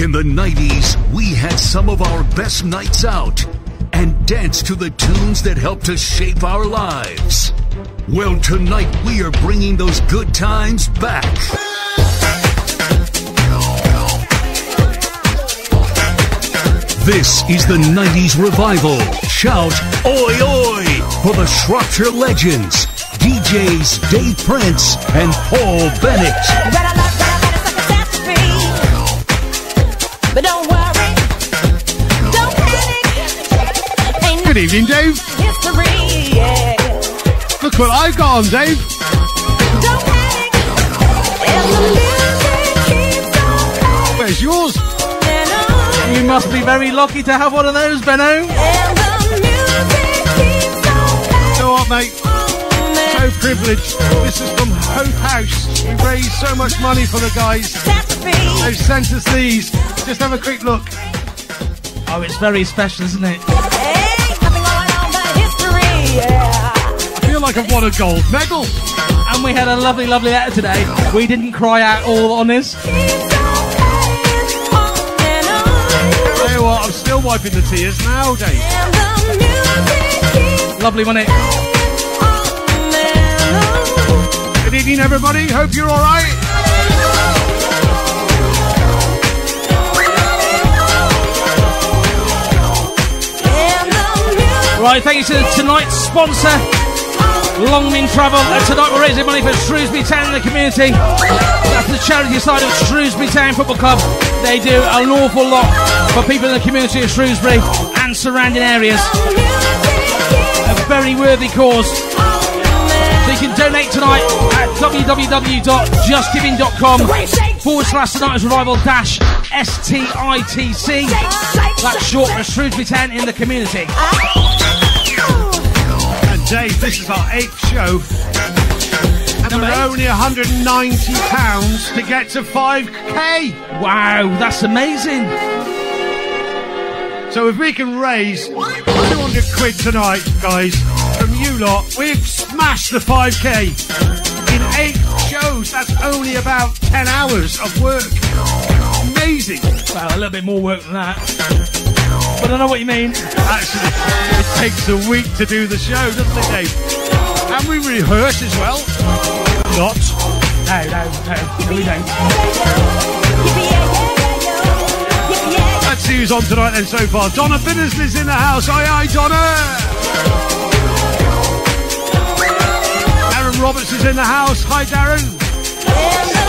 In the 90s, we had some of our best nights out and danced to the tunes that helped to shape our lives. Well, tonight we are bringing those good times back. This is the 90s revival. Shout oi oi for the Shropshire legends, DJs Dave Prince and Paul Bennett. Evening, Dave. history, yeah. Look what I've got on, Dave. Don't panic. And the music keeps on playing. Where's yours? You must be very lucky to have one of those, Benno. And the music keeps on You know what, mate? Oh, so privileged. This is from Hope House. We raised so much money for the guys. Catastrophe. They've sent us these. Just have a quick look. Oh, it's very special, isn't it? Yeah. I feel like I've won a gold medal. And we had a lovely, lovely letter today. We didn't cry out all on this. Keeps on playing on and on. Tell you what, I'm still wiping the tears now, Dave. And the music keeps Lovely, wasn't it? on and on. Good evening, everybody. Hope you're all right. Right, thank you to tonight's sponsor, Longmynd Travel. And tonight we're raising money for Shrewsbury Town and the community. That's the charity side of Shrewsbury Town Football Club. They do an awful lot for people in the community of Shrewsbury and surrounding areas. A very worthy cause. So you can donate tonight at www.justgiving.com forward slash tonight's revival dash STITC. That's short for Shrewsbury Town in the community. Dave, this is our eighth show. And Number we're eight. only £190 to get to 5k. Wow, that's amazing. So if we can raise 200 quid tonight, guys, from you lot, we've smashed the 5k in eight shows. That's only about 10 hours of work. Amazing. Well, a little bit more work than that. But I don't know what you mean. Actually, it takes a week to do the show, doesn't it, Dave? And we rehearse as well. Not. No, no, no, no, we don't. Let's see who's on tonight then so far. Donna Finnersley's in the house. Aye, aye, Donna. Darren Roberts is in the house. Hi, Darren.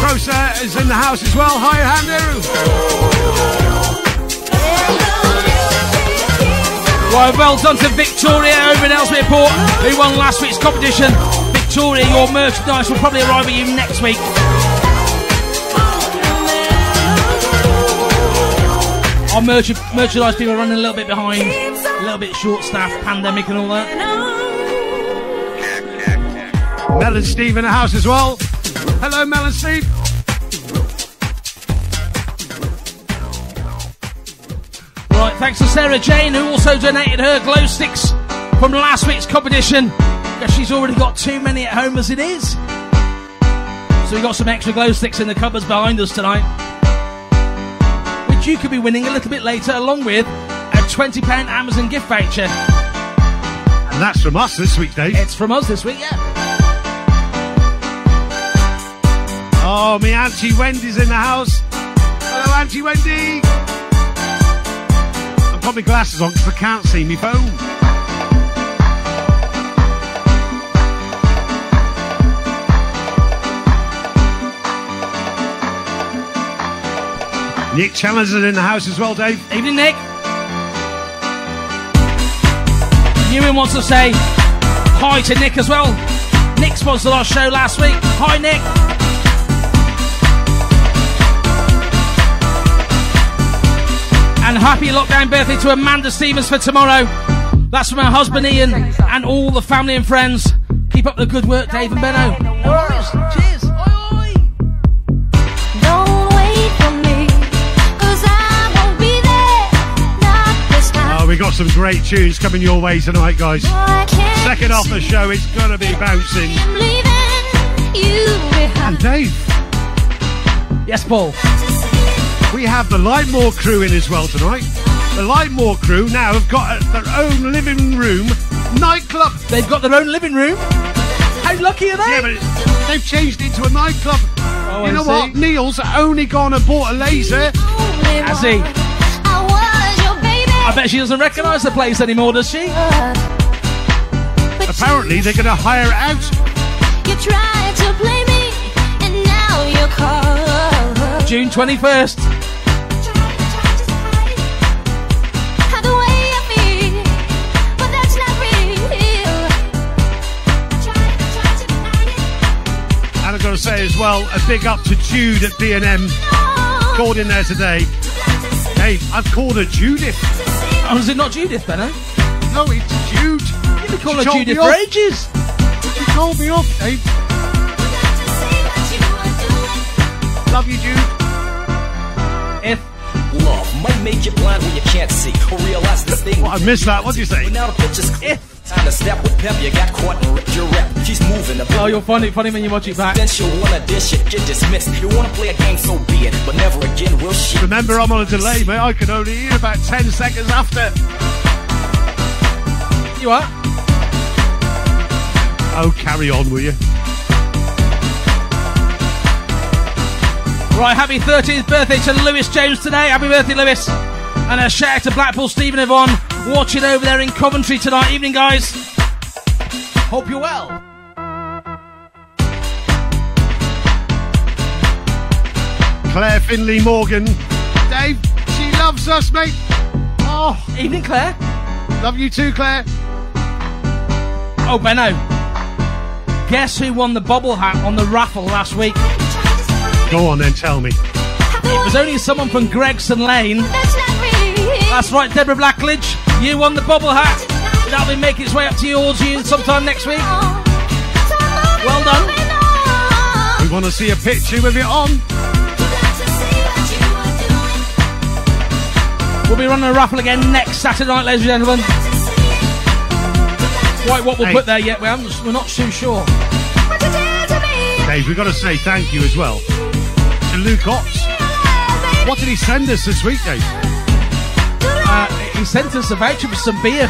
Croser is in the house as well. Hi, Andrew. Well, well done to Victoria over in Ellesmere Port, who won last week's competition. Victoria, your merchandise will probably arrive at you next week. Our merch- merchandise people are running a little bit behind, a little bit short staffed, pandemic and all that. Mel and Steve in the house as well. Hello, Mel and Steve. Right, thanks to Sarah Jane, who also donated her glow sticks from last week's competition. Because she's already got too many at home as it is. So we've got some extra glow sticks in the cupboards behind us tonight. Which you could be winning a little bit later, along with a £20 Amazon gift voucher. And that's from us this week, Dave. It's from us this week, yeah. Oh, me Auntie Wendy's in the house. Hello, Auntie Wendy. I've got my glasses on because I can't see my phone. Nick Chalmers is in the house as well, Dave. Evening, Nick. Ewan wants to say hi to Nick as well. Nick sponsored our show last week. Hi, Nick. And happy lockdown birthday to Amanda Stevens for tomorrow. That's from her husband Ian and all the family and friends. Keep up the good work, Dave and Benno. Cheers. Oi, oi. Don't wait for me, 'cause I won't be there. Not this time. Oh, we got some great tunes coming your way tonight, guys. Second off the show, it's gonna be bouncing. I'm leaving you behind. And Dave, Yes, Paul. We have the Lightmoor crew in as well tonight. The Lightmoor crew now have got a, their own living room nightclub. They've got their own living room. How lucky are they? Yeah, but they've changed it into a nightclub. Oh, you I know see. what? Neil's only gone and bought a laser. Has he? I was. I bet she doesn't recognise the place anymore, does she? Apparently, they're going to hire it out. you tried to play me, and now you're caught. June 21st. To say as well, a big up to Jude at B&M. Called in there today. Hey, I've called her Judith. Oh, is it not Judith, Benno? Eh? No, it's Jude. You've been calling her Judith for ages. She told me off, Dave. Love you, Jude. If Love might make you blind when you can't see or realize this thing. What, I missed that. What do you say? Now the picture's clear. If. Time to step with pep. You got caught and ripped your rep. She's moving a bit. oh, you'll find it funny when you watch it back. Then she'll wanna dish it, get dismissed. You wanna play a game, so be it. But never again will she. Remember, I'm on a delay, mate. I can only hear about 10 seconds after. You are? Oh, carry on, will you? Right, happy 13th birthday to Lewis James today. Happy birthday, Lewis. And a shout out to Blackpool Stephen Yvonne watching over there in Coventry tonight. Evening, guys. Hope you're well. Claire Finley Morgan. Dave, she loves us, mate. Oh, Evening, Claire. love you too, Claire. Oh, Benno. Guess who won the bobble hat on the raffle last week? Go on then, tell me. It was only someone from Gregson Lane. That's not real. That's right, Deborah Blackledge. You won the bobble hat. That'll be making its way up to you sometime next week. Well done. We want to see a picture with it on. We'll be running a raffle again next Saturday night, ladies and gentlemen. Quite what we'll Hey. put there yet, we haven't, we're not too sure. Dave, we've got to say thank you as well to Luke Otley. What did he send us this week, Dave? Uh, he sent us a voucher for some beer,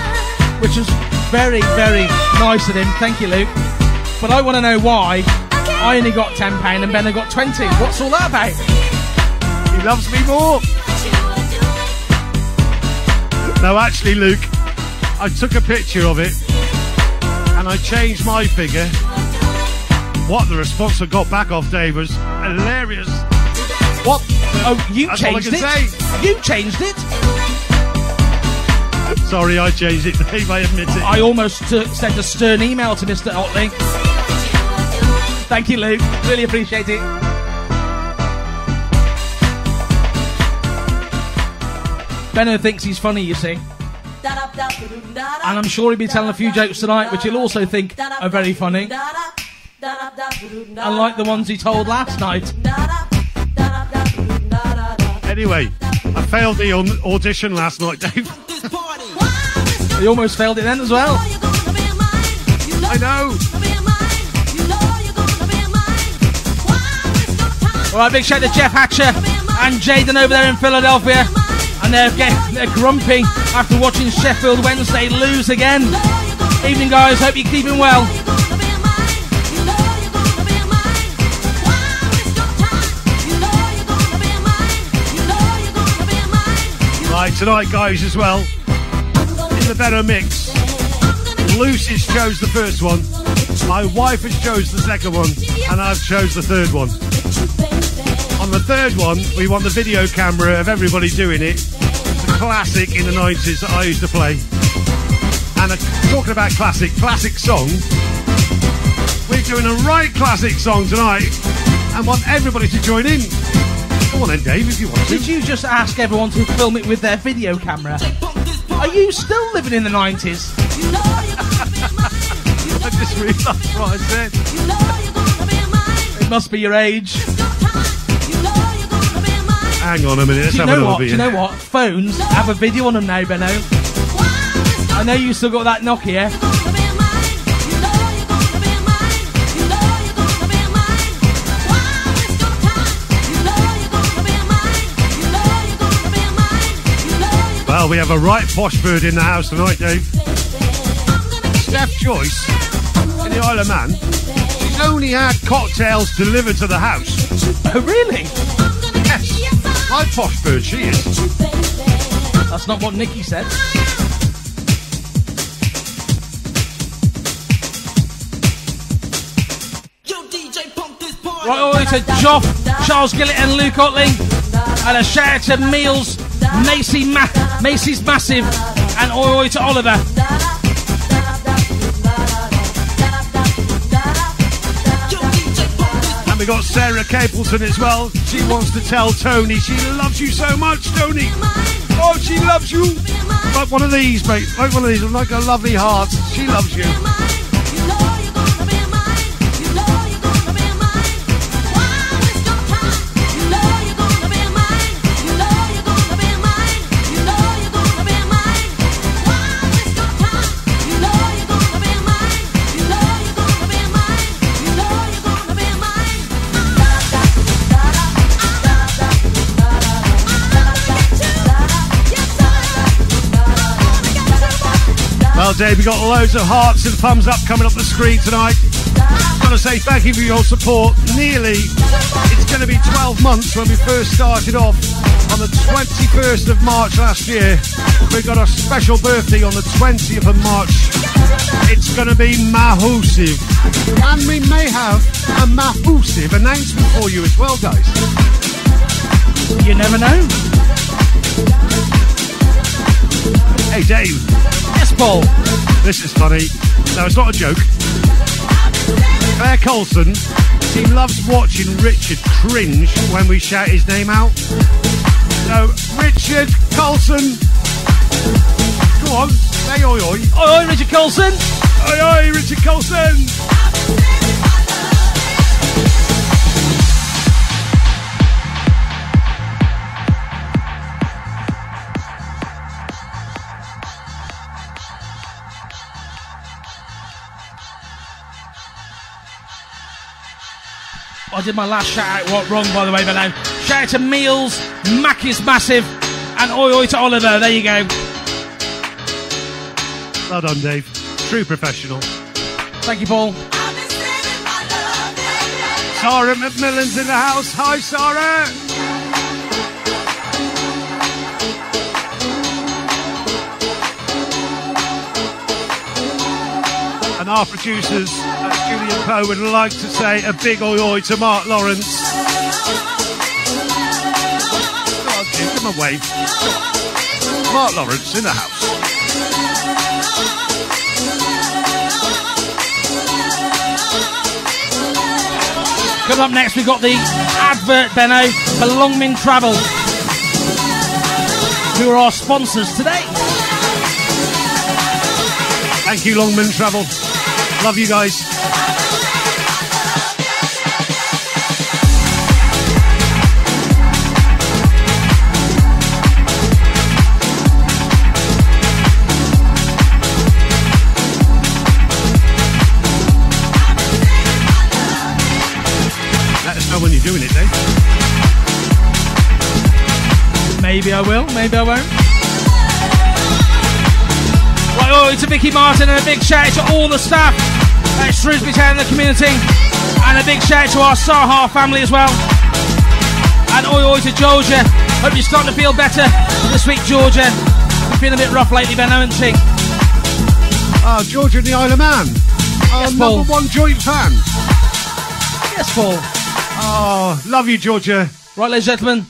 which was very, very nice of him. Thank you, Luke. But I want to know why I only got £10 and Ben got 20 What's all that about? He loves me more. No, actually, Luke, I took a picture of it and I changed my figure. What the response I got back off Dave was hilarious. What? Oh, you That's changed it. say. You changed it. Sorry, I changed it, Dave. I admit it. I almost uh, sent a stern email to Mr. Otley. Thank you, Luke. Really appreciate it. Benno thinks he's funny, you see. And I'm sure he'll be telling a few jokes tonight, which he'll also think are very funny. Unlike the ones he told last night. Anyway, I failed the au- audition last night, Dave. He almost failed it then as well. I know. Alright, big shout to Jeff Hatcher and Jaden over there in Philadelphia. And they're getting they're grumpy after watching Sheffield Wednesday lose again. Evening guys, hope you're keeping well. Right, tonight, guys, as well, the better mix. Lucy's chose the first one, my wife has chose the second one, and I've chose the third one. On the third one, we want the video camera of everybody doing it. A classic in the 90s that I used to play. And uh, talking about classic, classic song, we're doing a right classic song tonight and want everybody to join in. Come on then, Dave, if you want to. Did you just ask everyone to film it with their video camera? Are you still living in the 90s? I just realised what I said. It must be your age. Hang on a minute, let's Do you have know what? Do you know what? Phones have a video on them now, Benno. I know you still got that Nokia. Well, we have a right posh bird in the house tonight, Dave. Steph Joyce in the Isle of Man. She's only had cocktails delivered to the house. Oh, really? Yes. Right posh bird she is. That's not what Nikki said. Right, all to Joff, Charles Gillett, and Luke Otley. And a shout out to Meals, Macy Ma- Macy's Massive, and the way to Oliver. And we got Sarah Capleton as well. She wants to tell Tony she loves you so much, Tony. Oh, she loves you. Like one of these, mate. Like one of these. Like a lovely heart. She loves you. Dave, we got loads of hearts and thumbs up coming up the screen tonight. I want to say thank you for your support. Nearly, it's going to be 12 months when we first started off on the 21st of March last year. We got a special birthday on the 20th of March. It's going to be massive. And we may have a massive announcement for you as well, guys. You never know. Hey, Dave. Yes, Paul. This is funny. No, it's not a joke. Claire Colson, she loves watching Richard cringe when we shout his name out. So, Richard Colson, go on, say oi oi. Oi, oi, Richard Colson. Oi oi, Richard Colson. I did my last shout out what wrong, by the way, but now. Shout out to Meals, Mac is massive, and oi oi to Oliver. There you go. Well done, Dave. True professional. Thank you, Paul. Sarah McMillan's in the house. Hi, Sarah. And our producers, Julian Poe, would like to say a big oi oi to Mark Lawrence. Give him a wave. Mark Lawrence in the house. Coming up next, we've got the advert, Benno, for Longmynd Travel, who are our sponsors today. Thank you, Longmynd Travel. Love you guys. Let us know when you're doing it. Maybe I will, maybe I won't. Oh, it's Vicky Martin and a big shout out to all the staff at Shrewsbury Town and the community. And a big shout out to our Saha family as well. And oi oi to Georgia. Hope you're starting to feel better this week, Georgia. You've been a bit rough lately, Ben, haven't she? Oh, ah, Georgia and the Isle of Man. Our Yes, number one joint fan. Yes, Paul. Oh, love you, Georgia. Right, ladies and gentlemen,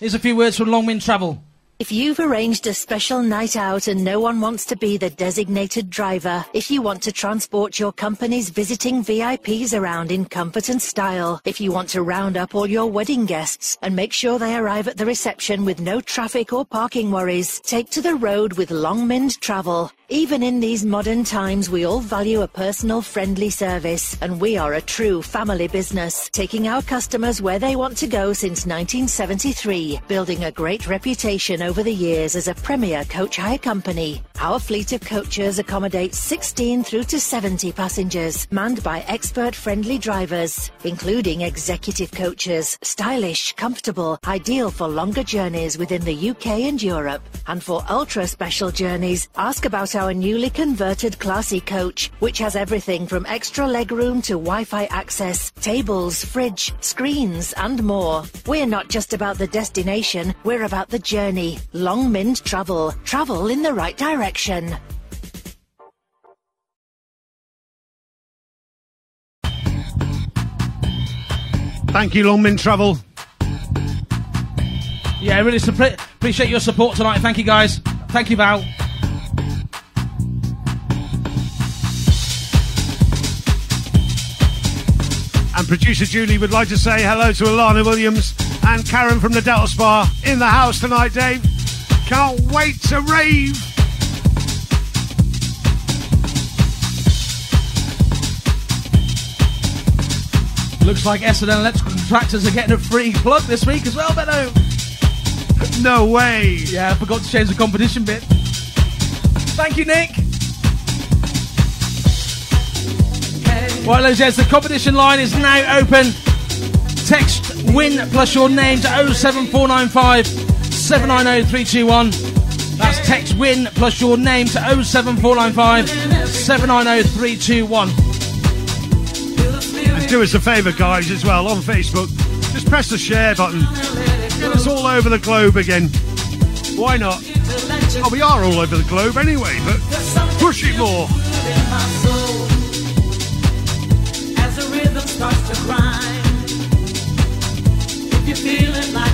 here's a few words from Longmynd Travel. If you've arranged a special night out and no one wants to be the designated driver, if you want to transport your company's visiting VIPs around in comfort and style, if you want to round up all your wedding guests and make sure they arrive at the reception with no traffic or parking worries, take to the road with Longmynd Travel. Even in these modern times, we all value a personal, friendly service, and we are a true family business, taking our customers where they want to go since 1973, building a great reputation over the years as a premier coach hire company. Our fleet of coaches accommodates 16 through to 70 passengers, manned by expert friendly drivers, including executive coaches, stylish, comfortable, ideal for longer journeys within the UK and Europe. And for ultra special journeys, ask about our newly converted Classy coach, which has everything from extra legroom to Wi-Fi access, tables, fridge, screens, and more. We're not just about the destination, we're about the journey. Longmynd Travel. Travel in the right direction. Thank you, Longmynd Travel. Yeah, really suppre- appreciate your support tonight. Thank you, guys. Thank you, Val. And producer Julie would like to say hello to Alana Williams and Karen from the Delta Spa in the house tonight, Dave. Can't wait to rave. Looks like S&L Electrical Contractors are getting a free plug this week as well, Benno. No way. Yeah, I forgot to change the competition bit. Thank you, Nick. Right, gents, the competition line is now open. Text win plus your name to 07495 790 321. That's text win plus your name to 07495 790 321. And do us a favour, guys, as well, on Facebook. Just press the share button. Get us all over the globe again. Why not? Oh, we are all over the globe anyway, but push it more.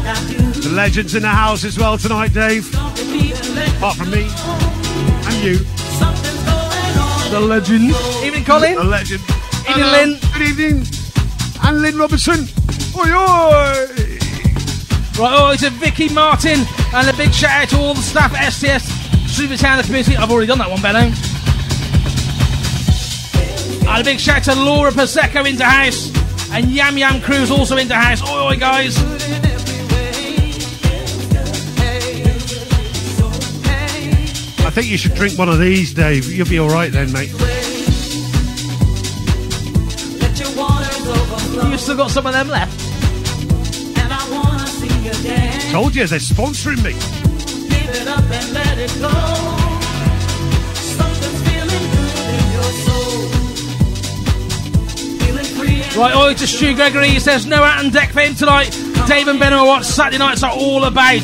The legends in the house as well tonight, Dave. don't repeat and let Apart from me and you, something's going on. The legend. Evening, Colin. the legend. Evening, Hello. Lynn. Good evening. And Lynn Robertson. Oi, oi. Right, oh, it's a Vicky Martin, and a big shout out to all the staff at STS, Super Town the community. I've already done that one, Benno. And a big shout out to Laura Prosecco into house, and Yam Yam Crew's also into house. Oi, oi, guys. I think you should drink one of these, Dave. You'll be all right then, mate. Let your waters overflow, You still got some of them left. and I wanna see you dance. Told you they're sponsoring me. Give it up and let it go. Something's feeling good in your soul. Feeling free and Right, oi to Stu Gregory. He says no out on deck for him tonight. Dave and Ben are what Saturday nights are all about.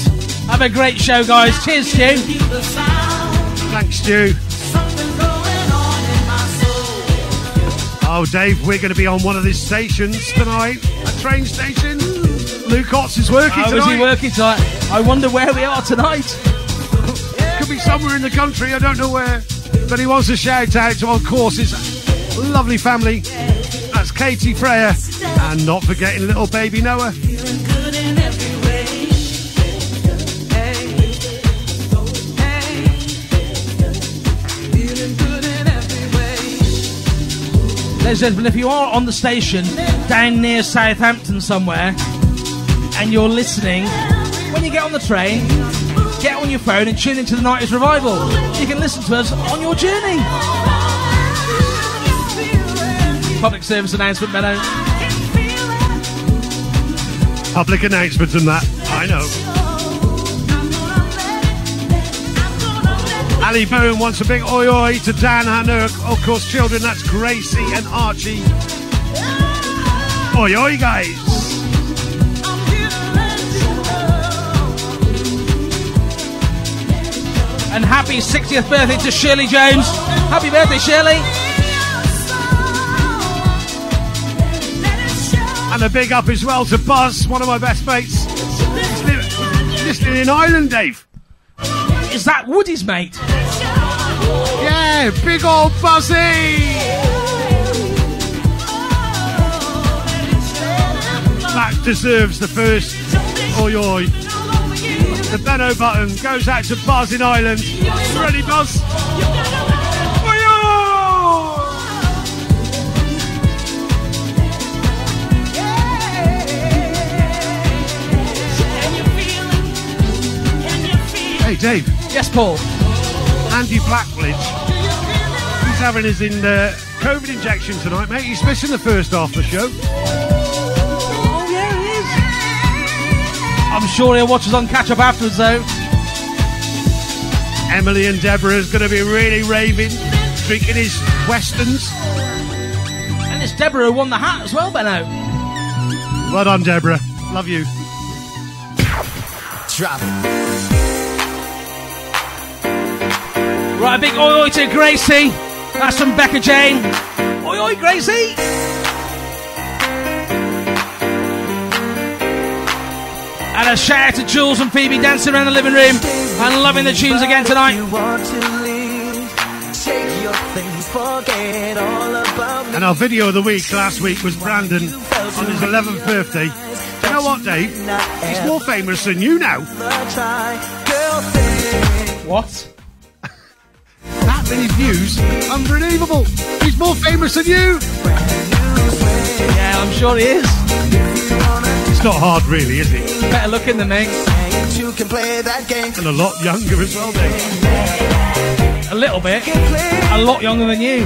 Have a great show, guys. Cheers, Stu. Thanks, Stu. Something's going on in my soul. Oh, Dave, we're going to be on one of these stations tonight. A train station. Luke Otts is working How tonight. is he working tonight? I wonder where we are tonight. Could be somewhere in the country, I don't know where. But he wants to shout out to, of course, his lovely family. That's Katie Freya. And not forgetting little baby Noah. Ladies and gentlemen, if you are on the station down near Southampton somewhere and you're listening, when you get on the train, get on your phone and tune into the 90s revival. You can listen to us on your journey. Public service announcement, Benno. Public announcements and that. I know. Ali Boone wants a big oi oi to Dan and her, of course, children. That's Gracie and Archie. Oi oi, guys. And happy 60th birthday to Shirley Jones. Happy birthday, Shirley. And a big up as well to Buzz, one of my best mates. He's li- Listening in Ireland, Dave. Is that Woody's mate? Yeah, big old fuzzy. That deserves the first oi oi. The Benno button goes out to Buzz in Ireland. Ready, Buzz? Hey, Dave. Yes, Paul. Andy Blackledge. He's having his in the COVID injection tonight, mate. He's missing the first half of the show. Oh, yeah, he is. I'm sure he'll watch us on catch up afterwards, though. Emily and Deborah is going to be really raving, drinking his westerns. And it's Deborah who won the hat as well, Benno. Well done, Deborah. Love you. Drop Right, a big oi oi to Gracie. That's from Becca Jane. Oi oi, Gracie. And a shout out to Jules and Phoebe dancing around the living room and loving the tunes again tonight. You want to leave, take your things, forget all about me. And our video of the week last week was Brandon on his 11th birthday. You know what, Dave? He's more famous than you now. What? That many views? Unbelievable. He's more famous than you. Yeah, I'm sure he is. It's not hard, really, is it? Better looking than me. You can play that game. And a lot younger as well, Dave. A little bit. A lot younger than you.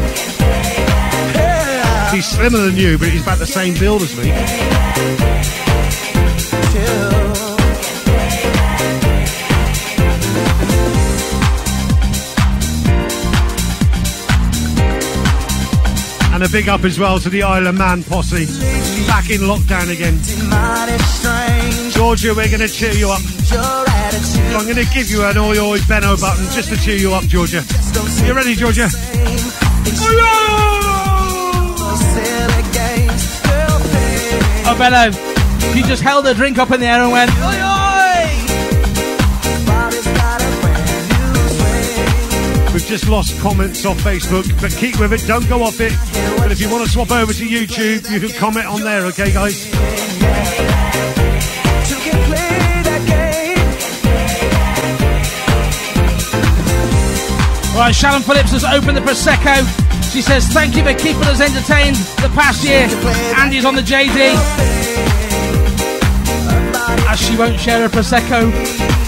He's slimmer than you, but he's about the same build as me. And a big up as well to the Isle of Man posse. Back in lockdown again. Georgia, we're going to cheer you up. I'm going to give you an oi oi Benno button just to cheer you up, Georgia. You ready, Georgia? Oh, Benno. She just held her drink up in the air and went, oi oi! Just lost comments off Facebook, but keep with it. Don't go off it. But if you want to swap over to YouTube, you can comment on there, okay, guys? Game. Right, Shannon Phillips has opened the Prosecco. She says, Thank you for keeping us entertained the past year. Andy's on the JD. As she won't share a Prosecco.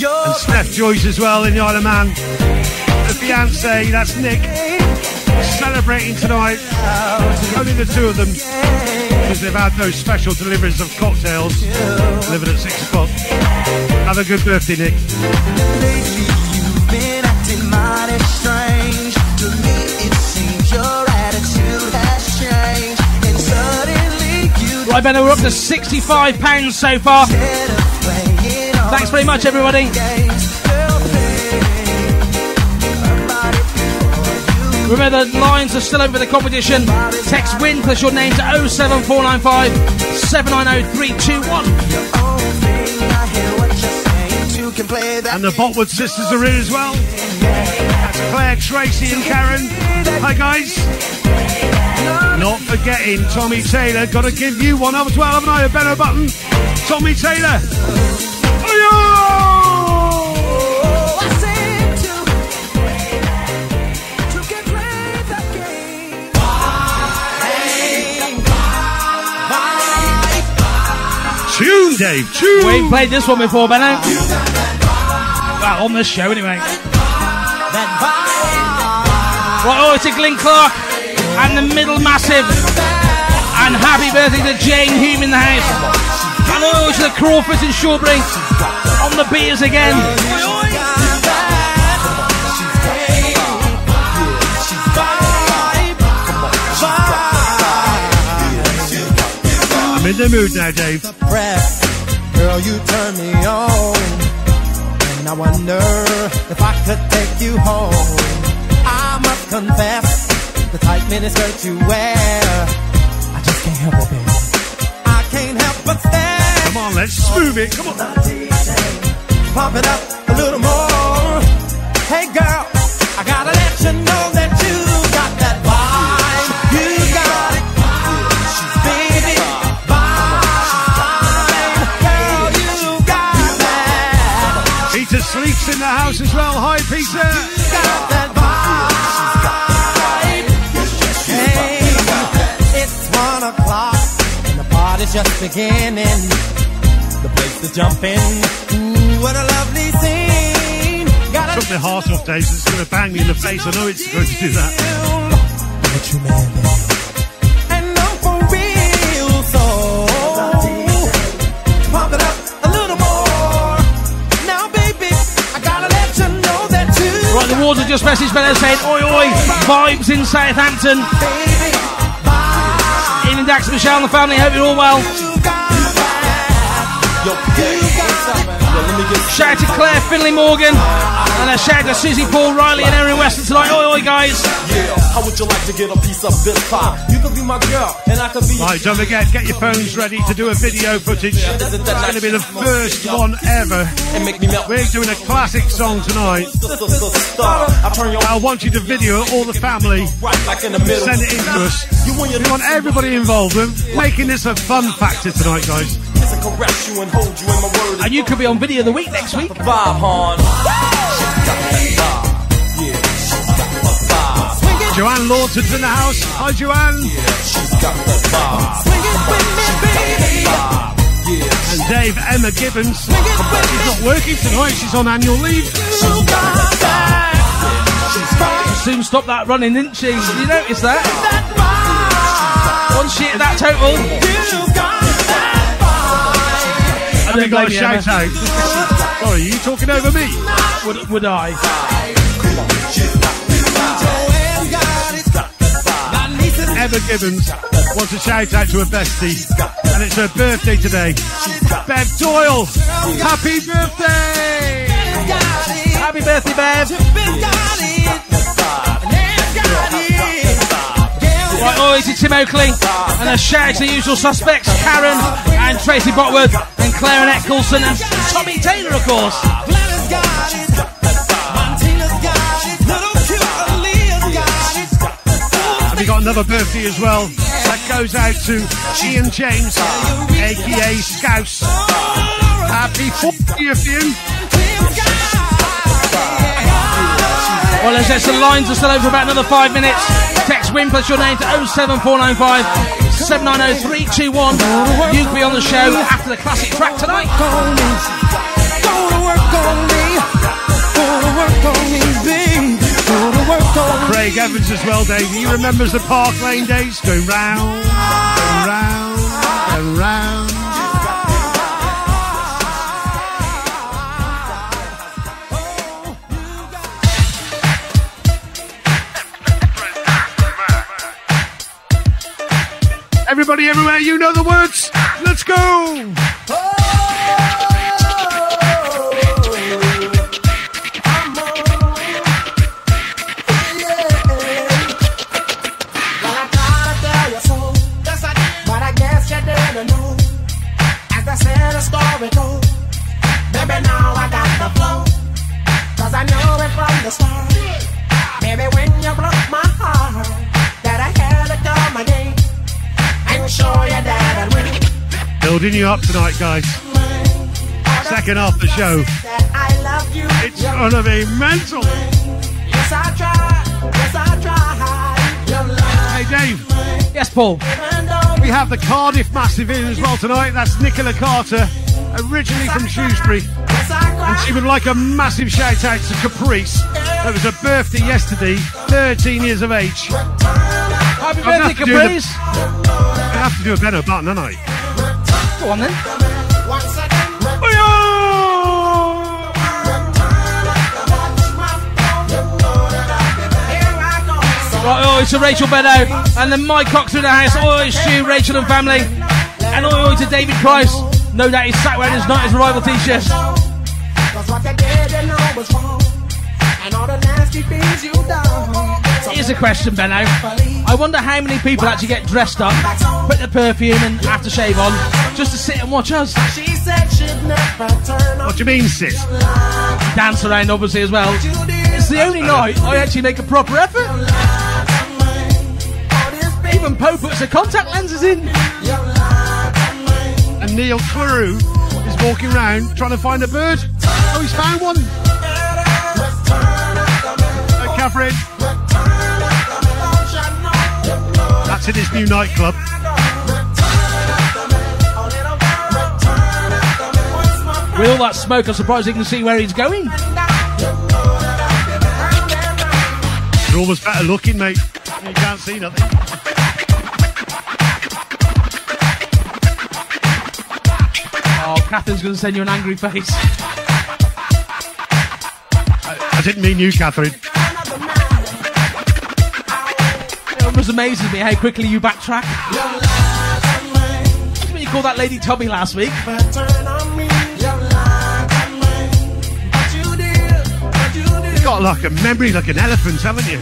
That And Steph Joyce as well in the Isle of Man. The fiance, that's Nick, celebrating tonight. Only the two of them, because they've had those special deliveries of cocktails delivered at six o'clock. Have a good birthday, Nick. Lately you've been acting mighty strange. To me it seems your attitude has changed. And suddenly you Right, Benno, we're up to £65 so far. Thanks very much, everybody. Remember, the lines are still open for the competition. Text WIN plus your name to 07495 790 321. own thing. I hear what you're saying. You can play that And the Botwood sisters are in as well. That's Claire, Tracy, and Karen. Hi, guys. Not forgetting Tommy Taylor. Got to give you one of 12, haven't I? A Benno button. Tommy Taylor. Dave. Tune. We ain't played this one before, Benno. Well, on this show, anyway. Right, oh, it's a Glyn Clark and the Middle Massive. And happy birthday to Jane Hume in the house. And oh, to the Crawfords and Shawbury on the beers again. I'm in the mood now, Dave. You turn me on. And I wonder if I could take you home. I must confess, the tight miniskirt you wear. I just can't help it, baby. I can't help but stare. Come on, let's move it. Come on. Pump it up a little more. Hey, girl, I gotta let you know house as well. Hi, Peter. got that vibe. Hey, it's one o'clock and the party's just beginning. The place is jumping. Ooh, what a lovely scene. Got Took my heart off, Dave. It's going to bang me in the face. I know it's going to do that. Wards just messaged Benno saying, oi oi, vibes in Southampton. Ian and Dax, Michelle and the family, hope you're all well. You got that. Yo, yeah, what's up, man? Yo, let me get Shout out to Claire Finley Morgan. And a shout out to Susie Paul Riley and Erin Weston tonight. Oi oi, guys. Yeah, how would you like to get a piece of this pie? You could be my girl, and I could be Right, don't forget, get your phones ready to do a video footage. It's going to be the first one ever. and make me melt. We're doing a classic song tonight. I turn your I want you to video all the family. right like in the middle. Send it in to us. You We want everybody involved. We're making this a fun factor tonight, guys. and you and hold you in my word. And you could be on video the week next week. vibe, hon. She's got that vibe. Yeah, she's got the vibe. Joanne Lawton's in the house. Hi, Joanne. She's got the vibe. Swing it with me, baby. Yeah, And Dave, Emma Gibbons. She's not working tonight. She's on annual leave. That. Soon stopped that running, didn't she? Did you notice that? One shit at that total. You got I And they got a blame you, Emma. shout out. Sorry, are you talking over me? Would, would I? Joanne's got it. My niece is Emma Gibbons wants a shout out to her bestie. And it's her birthday today. Bev Doyle. Happy birthday! Happy birthday, Bev. Right, oh, oi to Tim Oakley. And a shout out to the usual suspects, Karen and Tracy Botworth and Claire and Coulson and Tommy Taylor, of course. Gladys got it. Montina's got it. Little cute Aaliyah's got it. And we got another birthday as well. That goes out to Ian James, aka Scouse. Happy 40th, Ian. Tim's got it. Well, as there's some lines are still over for about another five minutes. Text win plus your name to 07495 790 321. You can be on the show after the classic track tonight. Go to work on me. Go to work on me, babe. Go to work on me. Craig Evans as well, Dave. He remembers the Park Lane days. Going round, going round, and round. Everybody everywhere, you know the words. Let's go. Building you up tonight, guys. Second half of the show. That I love you. It's gonna be mental. Yes, I tried. Yes, I tried. Your love. Hey, Dave. Yes, Paul. We have the Cardiff Massive in as well tonight. That's Nicola Carter, originally from Shrewsbury. yes, I cried. And she would like a massive shout out to Caprice. It was her birthday yesterday, 13 years of age. Happy I'd have birthday, to do Caprice. I have to do a Benno button, don't I? Go on then. Once again. Right, oi to Rachel Beddow and then Mike Cox in the house. Oi, Stu, Rachel and family. And oi, oi to David Price. No doubt he's sat wearing his night as rival t-shirt. Cause what you did, you know was wrong. And all the nasty things you done. So Here's a question, Benno. I wonder how many people actually get dressed up, put the perfume and aftershave on, just to sit and watch us she said she'd never turn What do you mean, sis? dance around, obviously as well. It's the only night I actually make a proper effort. Even Poe puts the contact lenses in. And Neil Carew is walking around trying to find a bird. Oh, he's found one. Catherine. That's in his new nightclub. With all that smoke, I'm surprised you can see where he's going. You're almost better looking, mate. You can't see nothing. Oh, Catherine's going to send you an angry face. I didn't mean you, Catherine. Almost amazes me how quickly you backtrack. When you called that lady Tommy last week. You've got like a memory like an elephant, haven't you?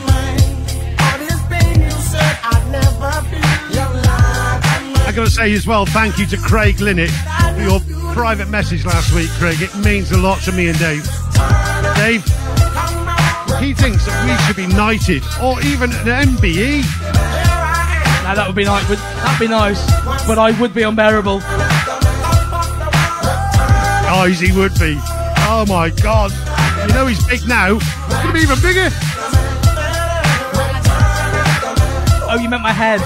I got to say as well, thank you to Craig Linnett for your private message last week, Craig. It means a lot to me and Dave. Dave, he thinks that we should be knighted or even an. MBE. Now that would be nice. Would, that'd be nice, but I would be unbearable. Guys, he would be. Oh my God. You know he's big now. He's to be even bigger. Oh, you meant my head.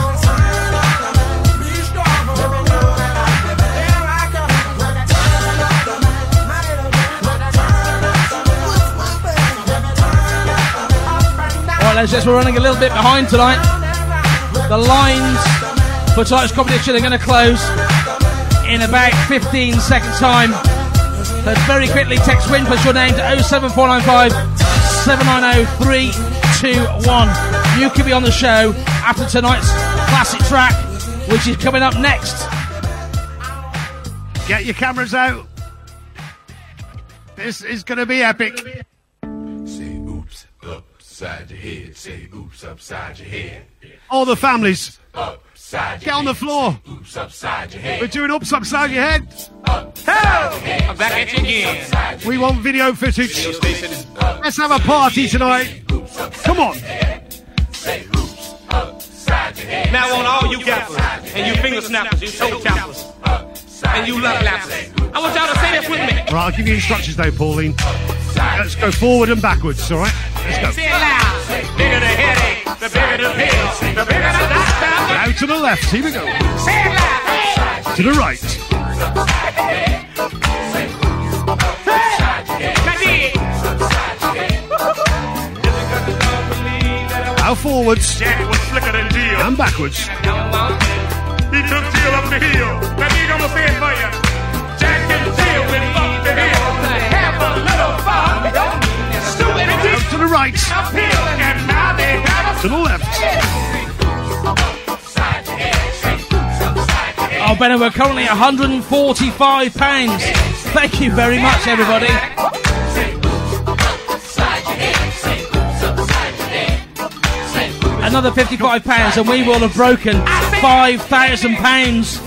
Alright, let's just, we're running a little bit behind tonight. The lines for tonight's competition are going to close in about 15 seconds' time. So very quickly, text win plus your name to 07495 790 321. You could be on the show after tonight's classic track, which is coming up next. Get your cameras out. This is going to be epic. Say oops upside your head. Say oops upside your head. All the families, Upside get on the floor. Oops upside your We're doing ups upside your head. I'm back at you again. We want video footage. Let's have a party tonight. Come on. Say oops upside your head. Now on all you gappers and you finger snappers, you toe tappers, and you love lappers. I want y'all to say this with me. Right, I'll give you instructions though, Pauline. Let's go forward and backwards, all right? Let's go. Say it loud. Bigger the headache, the bigger the the bigger the doctor. Out to the left. Here we go. Say it loud. To the right. Now forwards Jack was slicker than Jill. and backwards. He took Jill up the hill. Now me gonna say it for you. Jack and Jill went up the hill to have a little fun. Stupid and Out to the right. uphill, and now they have a To the left. Oh, Benno, we're currently at £145. Thank you very much, everybody. Another £55 and we will have broken £5,000.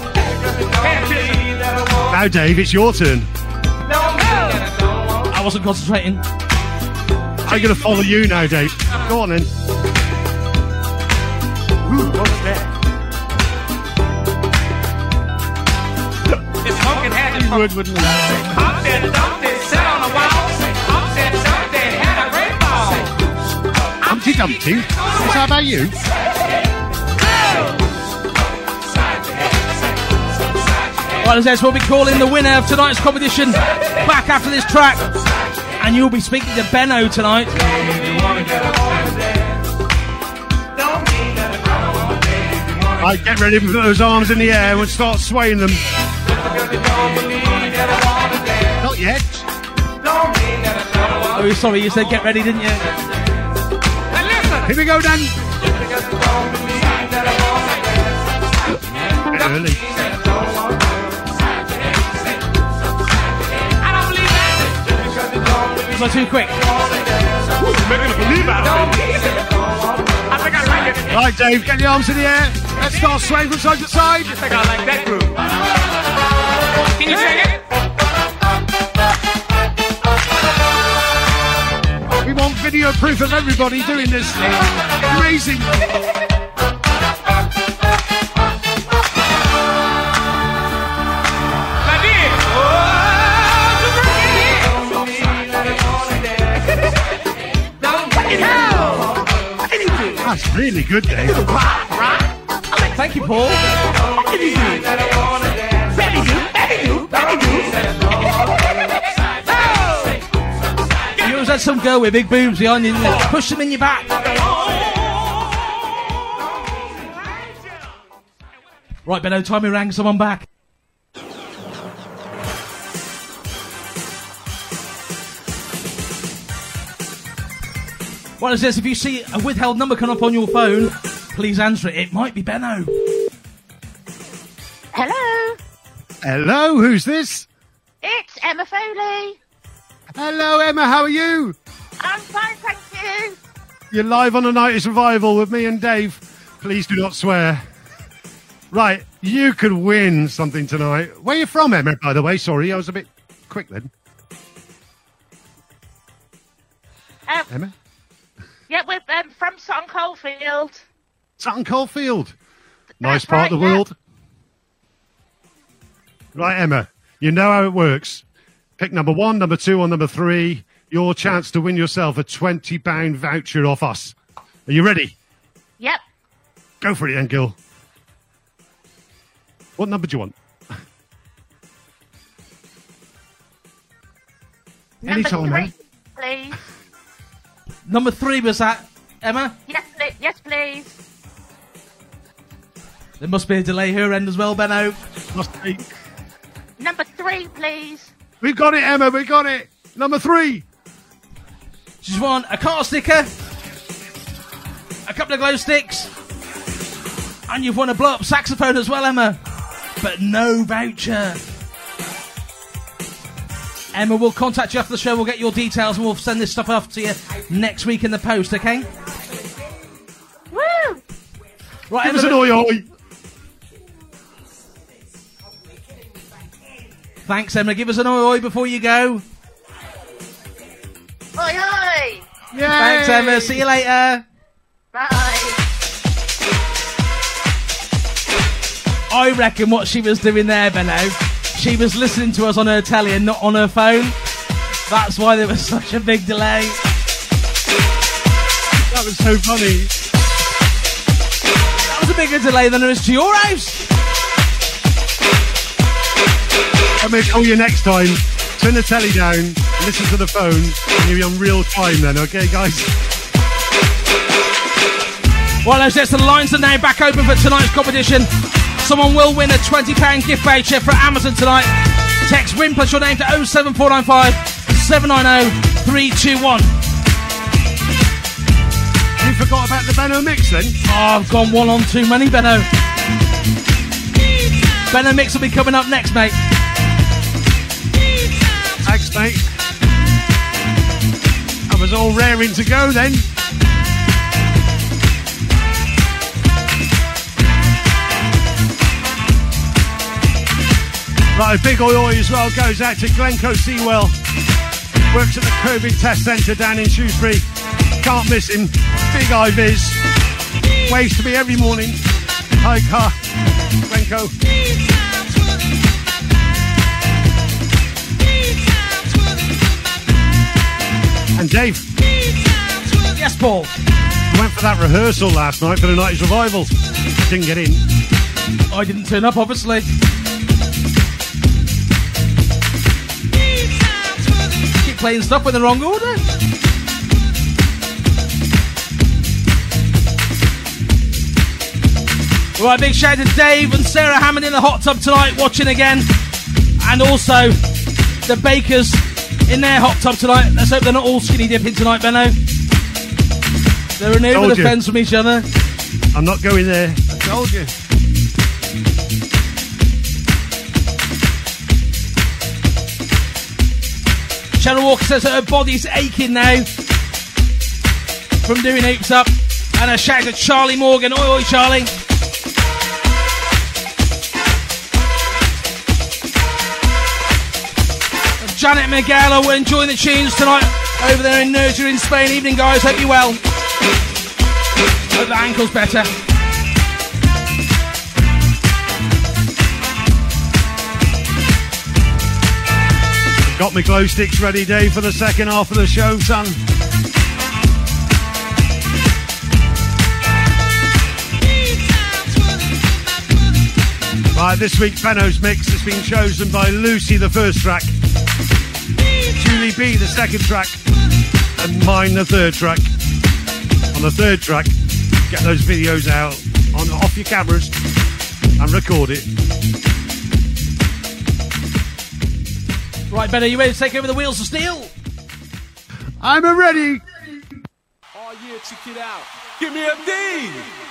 Now, Dave, it's your turn. I wasn't concentrating. I'm going to follow you now, Dave. Go on then. Ooh, what's that? It's pumpkin hat and You would, wouldn't you? Humpty Dumpty sat on the wall. Humpty Dumpty had a great ball. Humpty Dumpty. Is that about you? Right, as this, we'll be calling the winner of tonight's competition back after this track. And you'll be speaking to Benno tonight. Right, get ready to put those arms in the air and start swaying them. Not yet. Oh, sorry, you said get ready, didn't you? Here we go, Dan. Bit early. I too quick? Right, Dave, get your arms in the air. Let's start swaying from side to side. I think I like that groove. Can you sing it? We want video proof of everybody doing this. Amazing. I That's really good, Dave. Thank you, Paul. You always had some girl with big boobs behind you? Push them in your back. Right, Benno, time we rang someone back. Well, says if you see a withheld number come up on your phone, please answer it. It might be Benno. Hello, Hello, who's this? it's Emma Foley. Hello, Emma. How are you? I'm fine, thank you. You're live on a night of survival with me and Dave. Please do not swear. Right, you could win something tonight. Where are you from, Emma? By the way, sorry, I was a bit quick then. Um, Emma, yeah, we're um, from Sutton Coldfield. Sutton Coldfield, nice That's part of the yeah. world. Right, Emma, you know how it works. Pick number one, number two, or number three. Your chance to win yourself a twenty pound voucher off us. Are you ready? Yep. Go for it, then, Gil. What number do you want? Number Anytime, three, please. Number three was that, Emma? Yes, please. Yes, please. There must be a delay here end as well, Benno. Must be. Number three, please. We've got it, Emma. We got it. Number three. She's won a car sticker, a couple of glow sticks, and you've won a blow up saxophone as well, Emma. But no voucher. Emma we'll contact you after the show. We'll get your details and we'll send this stuff off to you next week in the post, okay? Woo! Right, Give us an oi oi. Thanks, Emma. Give us an oi oi before you go. Oi, oi. Thanks, Emma. See you later. Bye. I reckon what she was doing there, Benno, she was listening to us on her telly and not on her phone. That's why there was such a big delay. That was so funny. That was a bigger delay than there is to your house. I'm going to call you next time. Turn the telly down, listen to the phone, and you'll be on real time then, okay, guys? Well, as yes, the lines are now back open for tonight's competition. Someone will win a £20 gift voucher for Amazon tonight. Text WIN plus your name to 07495 790 321. You forgot about the Benno mix then? Oh, I've gone one on too many, Benno. Benno Mix will be coming up next, mate. Thanks, mate. I was all raring to go then. Big oi oi as well goes out to Glencoe Sewell. Works at the COVID Test Centre down in Shrewsbury. Can't miss him. Big eye viz. Waves to me every morning. Hi, car. Glencoe. And Dave, Yes, Paul. you went for that rehearsal last night for the Night of Survival. Didn't get in. I didn't turn up, obviously. Playing stuff in the wrong order. Right, big shout out to Dave and Sarah Hammond in the hot tub tonight, watching again. And also the Bakers in their hot tub tonight. Let's hope they're not all skinny dipping tonight, Benno. They're an over the fence from each other. I'm not going there. I told you. Cheryl Walker says that her body's aching now from doing hoops up. And a shout to Charlie Morgan. Oi, oi, Charlie. Janet Miguel, we're enjoying the tunes tonight over there in Nerja in Spain. Evening, guys. Hope you're well. Hope the ankle's better. Got me glow sticks ready, Dave, for the second half of the show, son. Right, this week Benno's mix has been chosen by Lucy, the first track, Julie B, the second track, and mine, the third track. On the third track, get those videos out on off your cameras and record it. Right, Ben, are you ready to take over the wheels of steel? I'm ready. Oh yeah, check it out. Give me a D.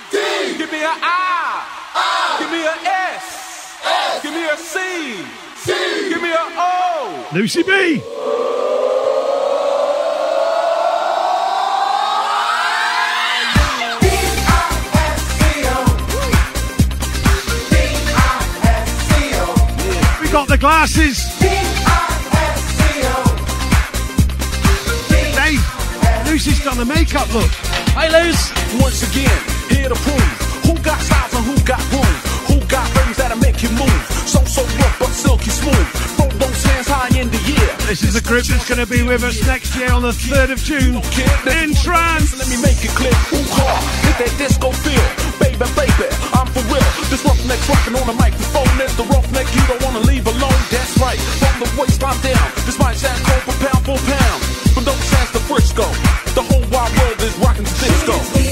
D. Give me a I. I. Give me a S. S. Give me a C. C. Give me a O. Lucy B. We got the glasses. Lucy's done the makeup look. Hi, Luce. Once again, here to prove who got styles and who got room. Who got rhythms that'll make you move. So, so rough but silky smooth. Throw those hands high in the air. This is a group that's going to be with us next year on the 3rd of June. In trance. Let me make it clear. Who hard? Hit that disco feel. Baby, baby, I'm for real. This roughneck's rocking on the microphone. There's the roughneck you don't want to leave alone. That's right. From the waistline down. This might sound cold, but pound for pound. But don't chance the Frisco. The whole wide world is rocking to disco.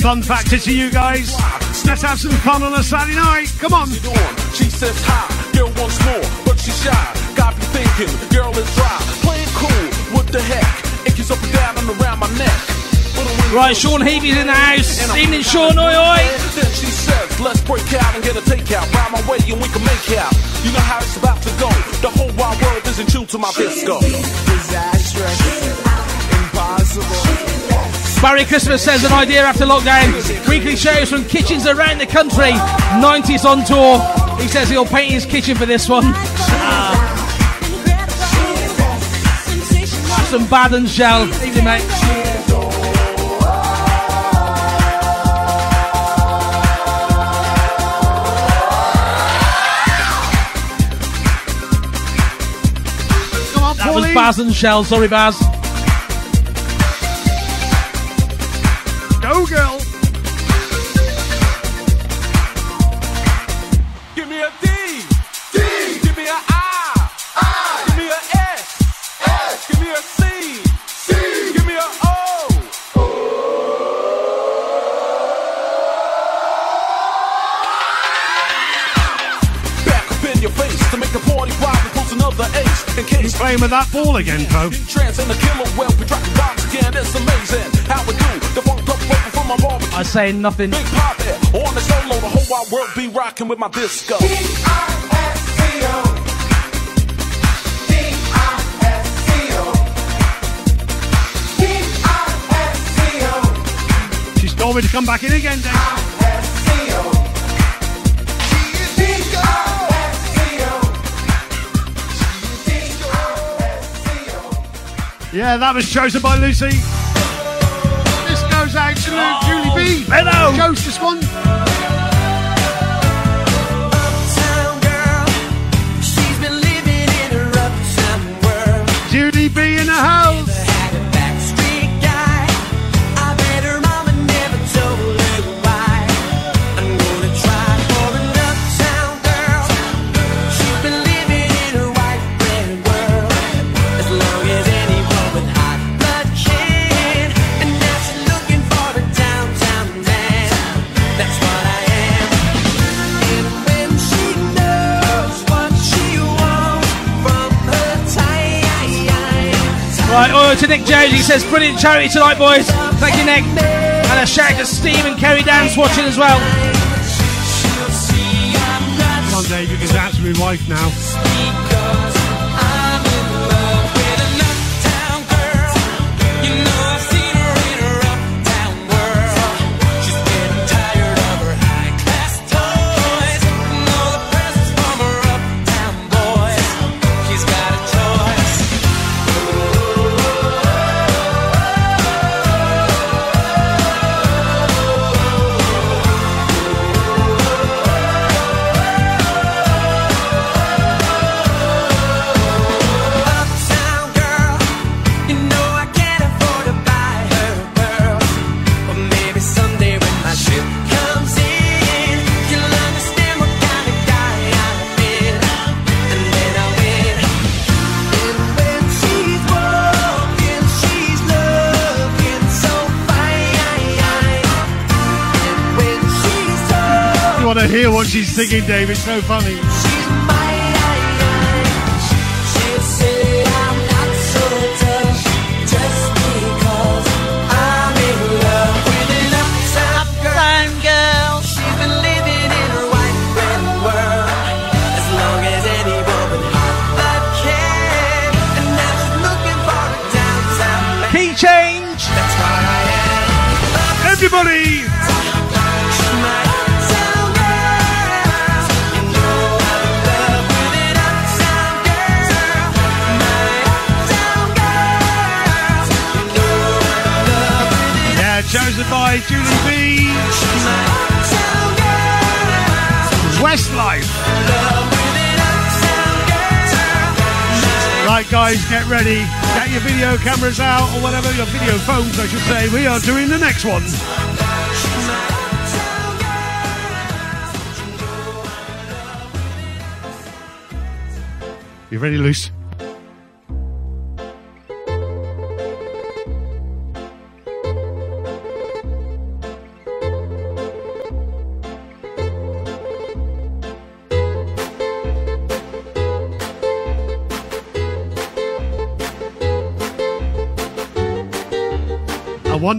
Fun factor to you guys. Let's have some fun on a Saturday night. Come on. She says hi, girl wants more, but she's shy. Got me thinking, girl is dry. Playing cool, what the heck? It gets up and down and around my neck. Right, Sean Heavy's in the house. Evening, Sean. Oi, oi. Then she says, let's break out and get a takeout. Ride my way and we can make out. You know how it's about to go. The whole wide world is in tune to my disco. Disastrous, impossible. Barry Christmas says an idea after lockdown. Weekly shows from kitchens around the country. 90s on tour. He says he'll paint his kitchen for this one. Ah. Some bad and shell. Evening, mate. Come on, That was Baz and Shell. Sorry, Baz. Flavor from my barbecue. I say nothing. Big pop it on the solo. The whole wide world be rocking with my disco. She's told me to come back in again, Dave. Yeah, that was chosen by Lucy. This goes out to Luke, Julie B. Benno. Chose this one. She's been living in a rough world. Julie B in the house. Right, oil to Nick Jones. He says, brilliant charity tonight, boys. Thank you, Nick. And a shout to Steve and Kerry Dance watching as well. Dave. You can dance with my wife now. Singing, Dave? It's so funny. By Julie B. Westlife. Right, guys, get ready. Get your video cameras out, or whatever, your video phones, I should say. We are doing the next one. You ready, Luce?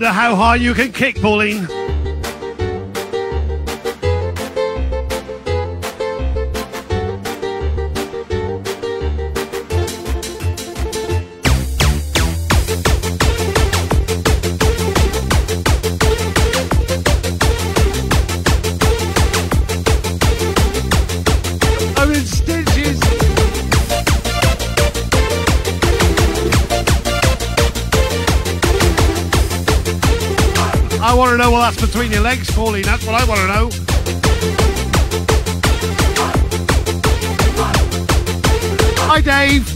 Wonder how high you can kick, Pauline. Want to know what that's between your legs, Pauline. That's what I want to know. Hi, Dave.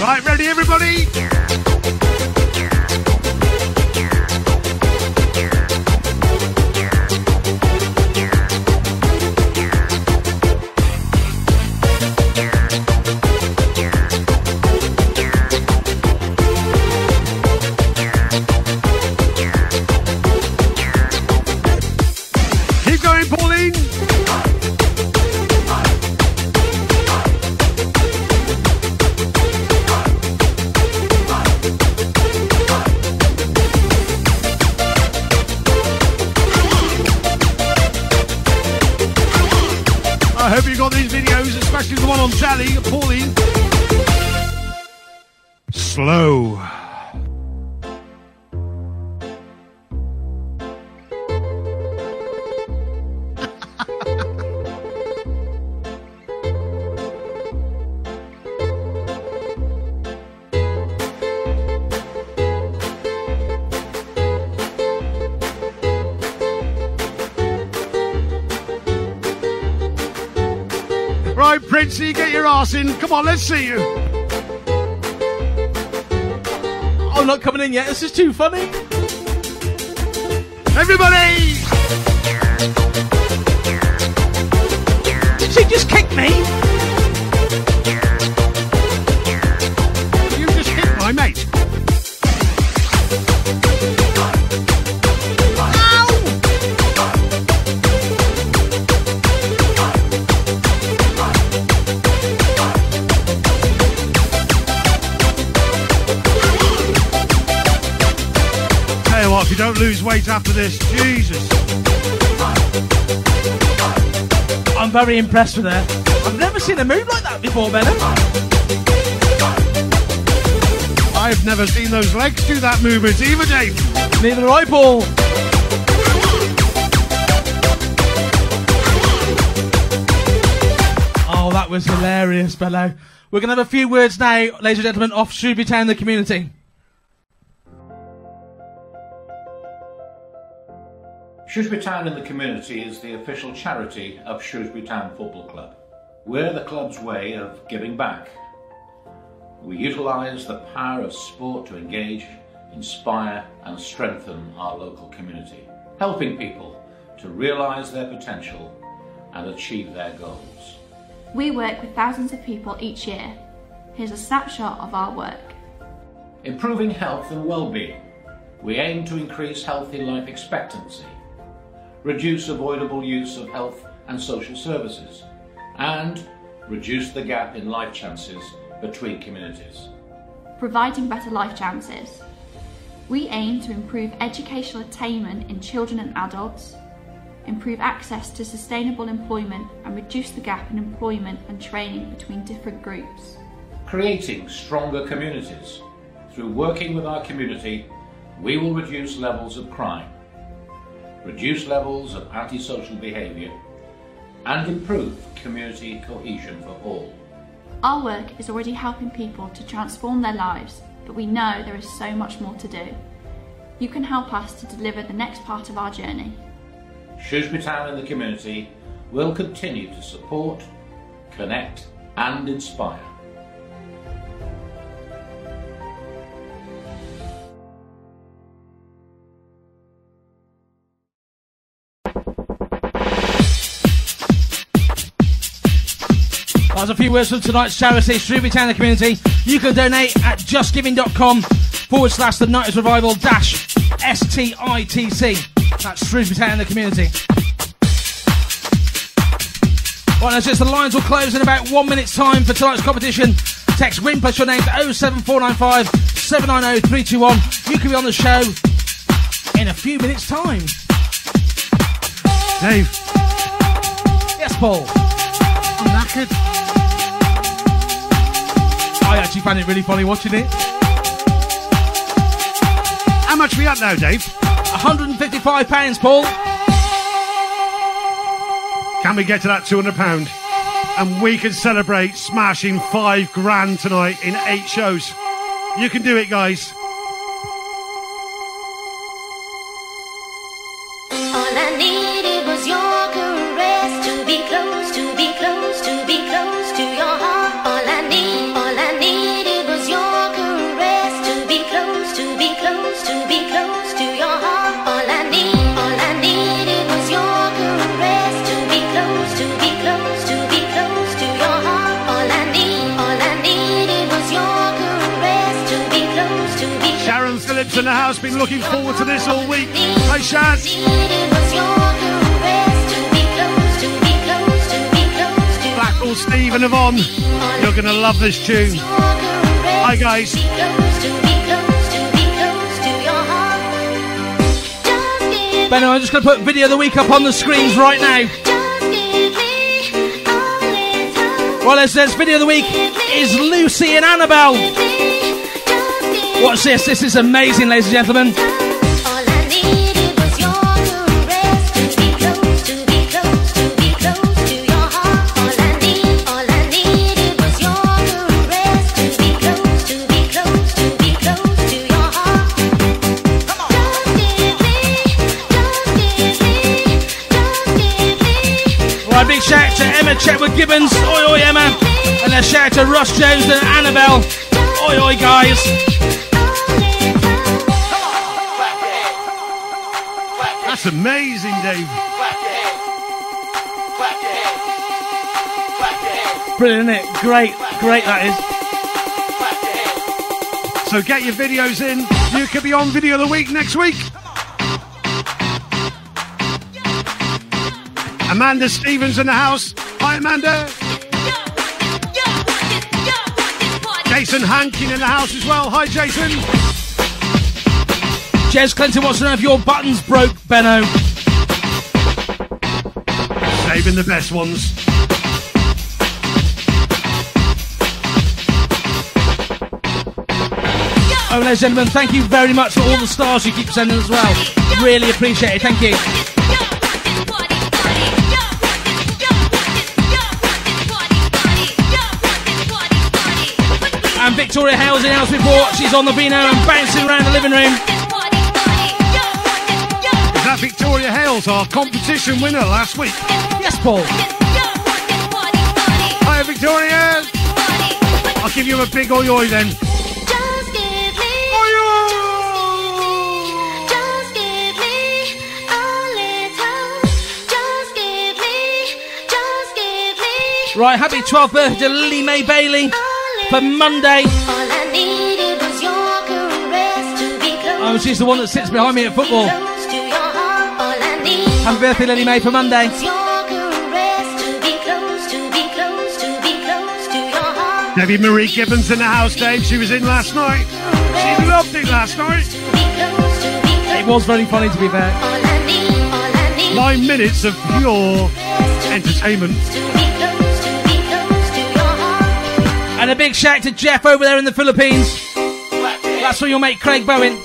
Right, ready, everybody? Come on, let's see you. Oh, not coming in yet. This is too funny. Everybody! You don't lose weight after this. Jesus. I'm very impressed with her. I've never seen a move like that before, Benno. I've never seen those legs do that movement either, Dave. Neither have I, Paul. Oh, that was hilarious, Benno. We're going to have a few words now, ladies and gentlemen, off Shrewsbury Town, the community. Shrewsbury Town in the community is the official charity of Shrewsbury Town Football Club. We're the club's way of giving back. We utilise the power of sport to engage, inspire, and strengthen our local community, helping people to realise their potential and achieve their goals. We work with thousands of people each year. Here's a snapshot of our work. Improving health and well-being. We aim to increase healthy life expectancy, reduce avoidable use of health and social services, and reduce the gap in life chances between communities. Providing better life chances. We aim to improve educational attainment in children and adults, improve access to sustainable employment, and reduce the gap in employment and training between different groups. Creating stronger communities. Through working with our community, we will reduce levels of crime, reduce levels of antisocial behaviour, and improve community cohesion for all. Our work is already helping people to transform their lives, but we know there is so much more to do. You can help us to deliver the next part of our journey. Shrewsbury Town and the community will continue to support, connect, and inspire. That's a few words from tonight's charity, Shrewsbury Town, the community. You can donate at justgiving.com forward slash the Nineties Revival dash STITC. That's Shrewsbury Town, the community. Right, that's just the lines will close in about one minute's time for tonight's competition. Text WIN plus your name to 07495 790 321. You can be on the show in a few minutes' time. Dave. Yes, Paul. I'm knackered. I actually found it really funny watching it. How much we up now, Dave? £155, Paul. Can we get to that £200? And we can celebrate smashing five grand tonight in eight shows. You can do it, guys. The house, been looking forward to this all week. Hi, Sharon. Blackpool Steve and Yvonne, you're going to love this tune. Hi, guys. Benno, I'm just going to put video of the week up on the screens right now. Well, it says video of the week is Lucy and Annabelle. Watch this. This is amazing, ladies and gentlemen. Right, big shout to Emma Chetwood Gibbons. Oi, oi, Emma. And a shout out to Ross Jones and Annabelle. Oi, oi, guys. Amazing, Dave. Brilliant, it? Great, great that is. So get your videos in. You could be on Video of the Week next week. Amanda Stevens in the house. Hi, Amanda. Jason Hankin in the house as well. Hi, Jason. Jez Clinton wants to know if your buttons broke, Benno. Saving the best ones. Oh, ladies and gentlemen, thank you very much for all the stars you keep sending as well. Really appreciate it. Thank you. And Victoria Hales in house report. She's on the Vino and bouncing around the living room. Is that Victoria Hales, our competition winner last week? Yes, Paul. Hi, Victoria. I'll give you a big oi oi then. Right, happy 12th birthday to Lily Mae Bailey for Monday. Oh, she's the one that sits behind me at football. Happy birthday, Lily Mae, for Monday. Debbie Marie Gibbons in the house, Dave. She was in last night. She loved it last night. It was very funny, to be fair. Nine minutes of pure entertainment. And a big shout to Jeff over there in the Philippines. That's for your mate Craig Bowen.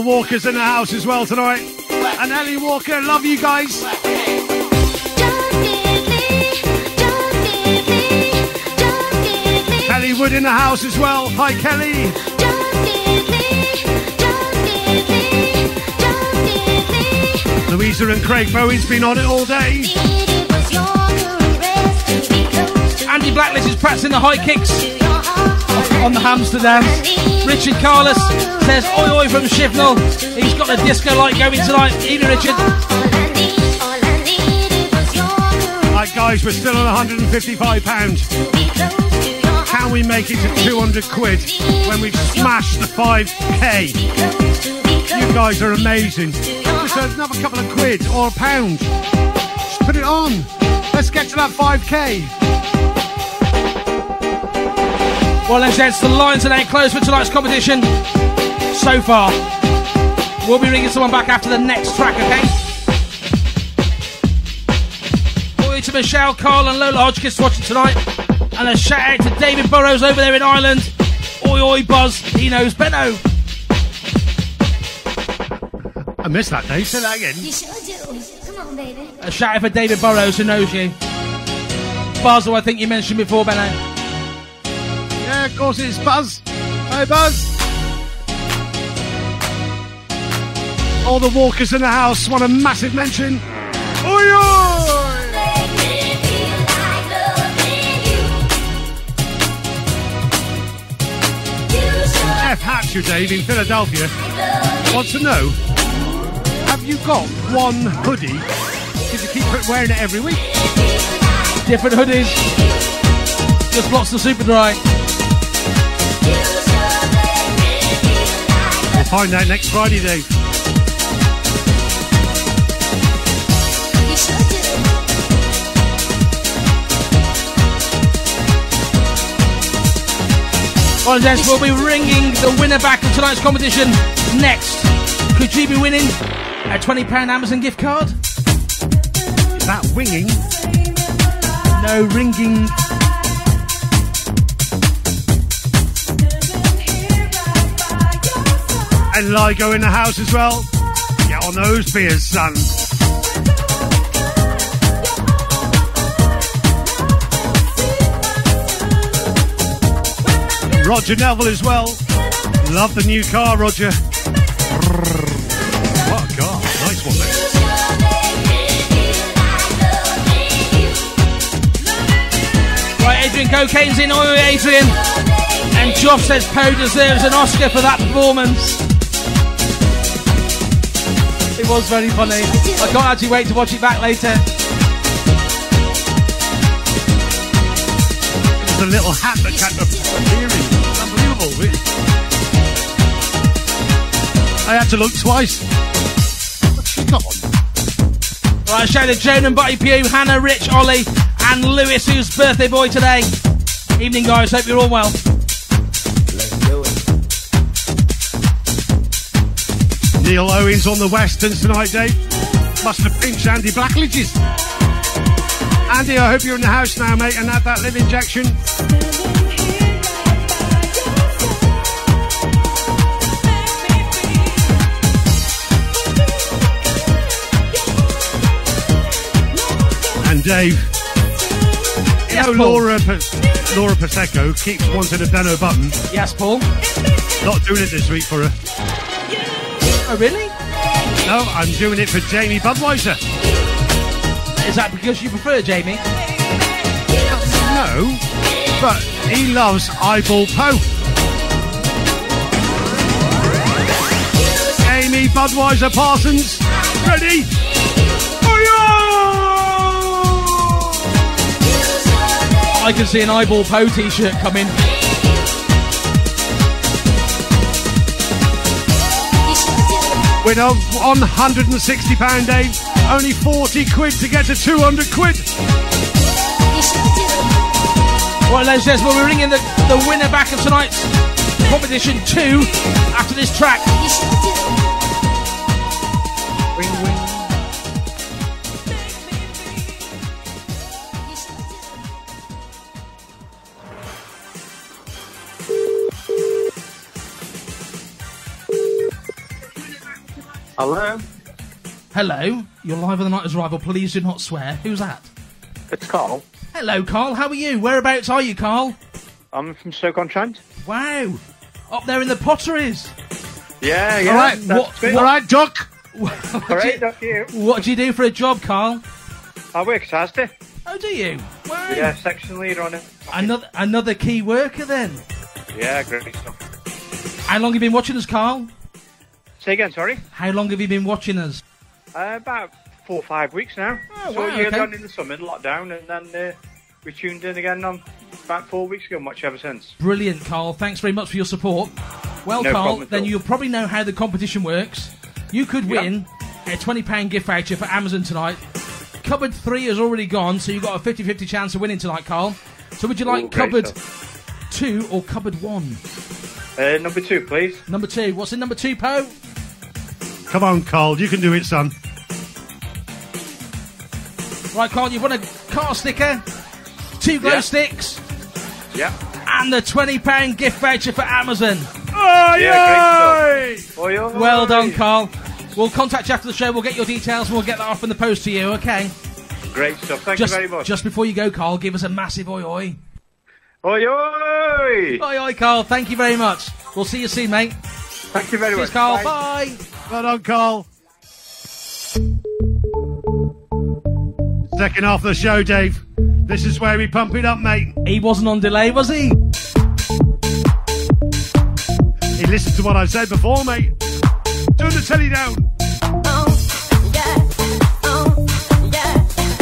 Walker's in the house as well tonight. And Ellie Walker, love you guys. Kelly Wood in the house as well. Hi, Kelly. Louisa and Craig Bowen's been on it all day. Andy Blacklist is practicing the high kicks on the hamster dance. Richard Carlos says, Oi oi from Shifnal. He's got the disco light going tonight. Evening, Richard. Right, guys, we're still on £155. Can we make it to 200 quid when we've smashed the 5k? You guys are amazing. Just another couple of quid or a pound. Just put it on. Let's get to that 5k. Well, then, gents, the lines are now closed for tonight's competition. So far, we'll be ringing someone back after the next track, okay? Oi to Michelle, Carl, and Lola Hodgkiss watching tonight. And a shout out to David Burrows over there in Ireland. Oi, oi, Buzz. He knows Benno. I missed that, Dave. Say that again. You sure do. Come on, baby. A shout out for David Burrows who knows you. Who I think you mentioned before, Benno. Yeah, of course it's Buzz. Hey, Buzz. All the walkers in the house want a massive mention. Oi, oi! Jeff Hatcher, Dave, in Philadelphia, wants to know Have you got one hoodie? Because you keep wearing it every week. Different hoodies. Just lots of Superdry. Find out next Friday, Dave. Well, gents, we'll be ringing the winner back of tonight's competition next. Could you be winning a £20 Amazon gift card? Is that winging? No, ringing. And Ligo in the house as well. Get on those beers, son. Roger Neville as well. Love the new car, Roger. What a car. Nice one, mate. Right, Adrian Cocaine's in. Oi, Adrian. And Josh says Poe deserves an Oscar for that performance. It was very funny. I can't actually wait to watch it back later. There's a little hat that kept appearing. Unbelievable. really. I had to look twice. Got on? Right, shout out to Joan and Buddy Pugh, Hannah, Rich, Ollie, and Lewis, who's birthday boy today. Evening, guys. Hope you're all well. Neil Owens on the Westerns tonight, Dave. Must have pinched Andy Blackledge's. Andy, I hope you're in the house now, mate, and had that live injection. And Dave, you know Laura, Pa- Laura Pasecco keeps wanting a Benno button. Yes, Paul. Not doing it this week for her. Oh, really? No, I'm doing it for Jamie Budweiser. Is that because you prefer Jamie? No, but he loves Eyeball Poe. Amy Budweiser Parsons, ready? I can see an eyeball Poe t-shirt coming. With a £160 Dave, only 40 quid to get to 200 quid. Right, ladies and gentlemen, we're ringing the, the winner back of tonight's competition two after this track. Hello, Hello, you're live on the Nineties Revival. Please do not swear. Who's that? it's Carl. Hello, Carl. How are you? Whereabouts are you, Carl? I'm from Stoke-on-Trent. Wow, up there in the potteries. Yeah, yeah. all right, what, me. all right, Duck. All right, that's you. What do you do for a job, Carl? I work at Asda. Oh, do you? Wow. Yeah, section leader on it. Another another key worker then. Yeah, great stuff. How long have you been watching us, Carl? Say again, sorry. How long have you been watching us? Uh, about four or five weeks now. Oh, so wow, you okay. gone in the summer, lockdown, and then uh, we tuned in again on about four weeks ago. Much ever since. Brilliant, Carl. Thanks very much for your support. Well, No Carl, then you'll probably know how the competition works. You could win a £20 gift voucher for Amazon tonight. Cupboard 3 has already gone, so you've got a 50 50 chance of winning tonight, Carl. So would you like Ooh, cupboard 2 or cupboard 1? Uh, number two, please. Number 2. What's in number 2, Poe? Come on, Carl, you can do it, son. Right, Carl, you've won a car sticker, two glow Yeah. sticks, Yeah. and the £20 gift voucher for Amazon. Oh, Yeah. Oi, oi. Well done, Carl. We'll contact you after the show. We'll get your details and we'll get that off in the post to you, okay? Great stuff. Thank just, you very much. Just before you go, Carl, give us a massive oi oi. Oi, oi. Oi oi, Carl. Thank you very much. We'll see you soon, mate. Thank you very Cheers, much. Carl. Bye. Bye. Well done, Carl. Second half of the show, Dave. This is where we pump it up, mate. He wasn't on delay, was he? He listened to what I said before, mate. Turn the telly down.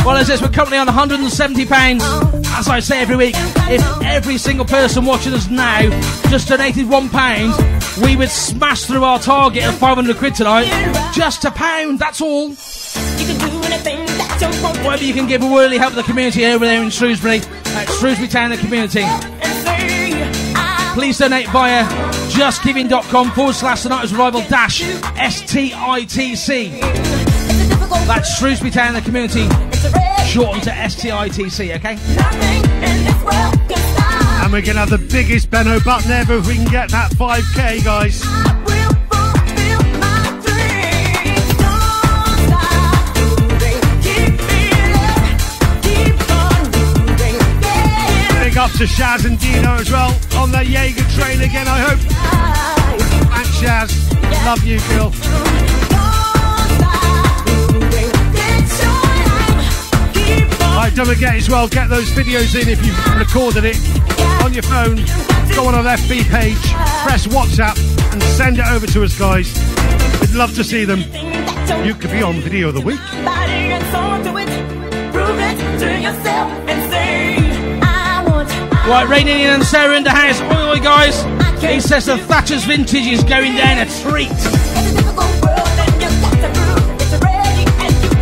Well, as this, we're currently on £170. As I say every week, if every single person watching us now just donated £1, we would smash through our target of 500 quid tonight. Just a pound, that's all. Whatever you can give will really help the community over there in Shrewsbury, at Shrewsbury Town and Community. Please donate via justgiving.com forward slash the night dash STITC. That's Shrewsbury Town and the Community, shortened to STITC, okay? And we're going to have the biggest Benno button ever if we can get that 5k, guys. Big up to Shaz and Dino as well on the Jaeger train again, I hope. Thanks, Shaz. Love you, girl. Right, don't forget as well, get those videos in if you've recorded it on your phone. Go on our FB page, press WhatsApp, and send it over to us, guys. We'd love to see them. You could be on Video of the Week. Right, raining in and Sarah in the house. Oi, oi, guys. He says the Thatcher's vintage is going down a treat.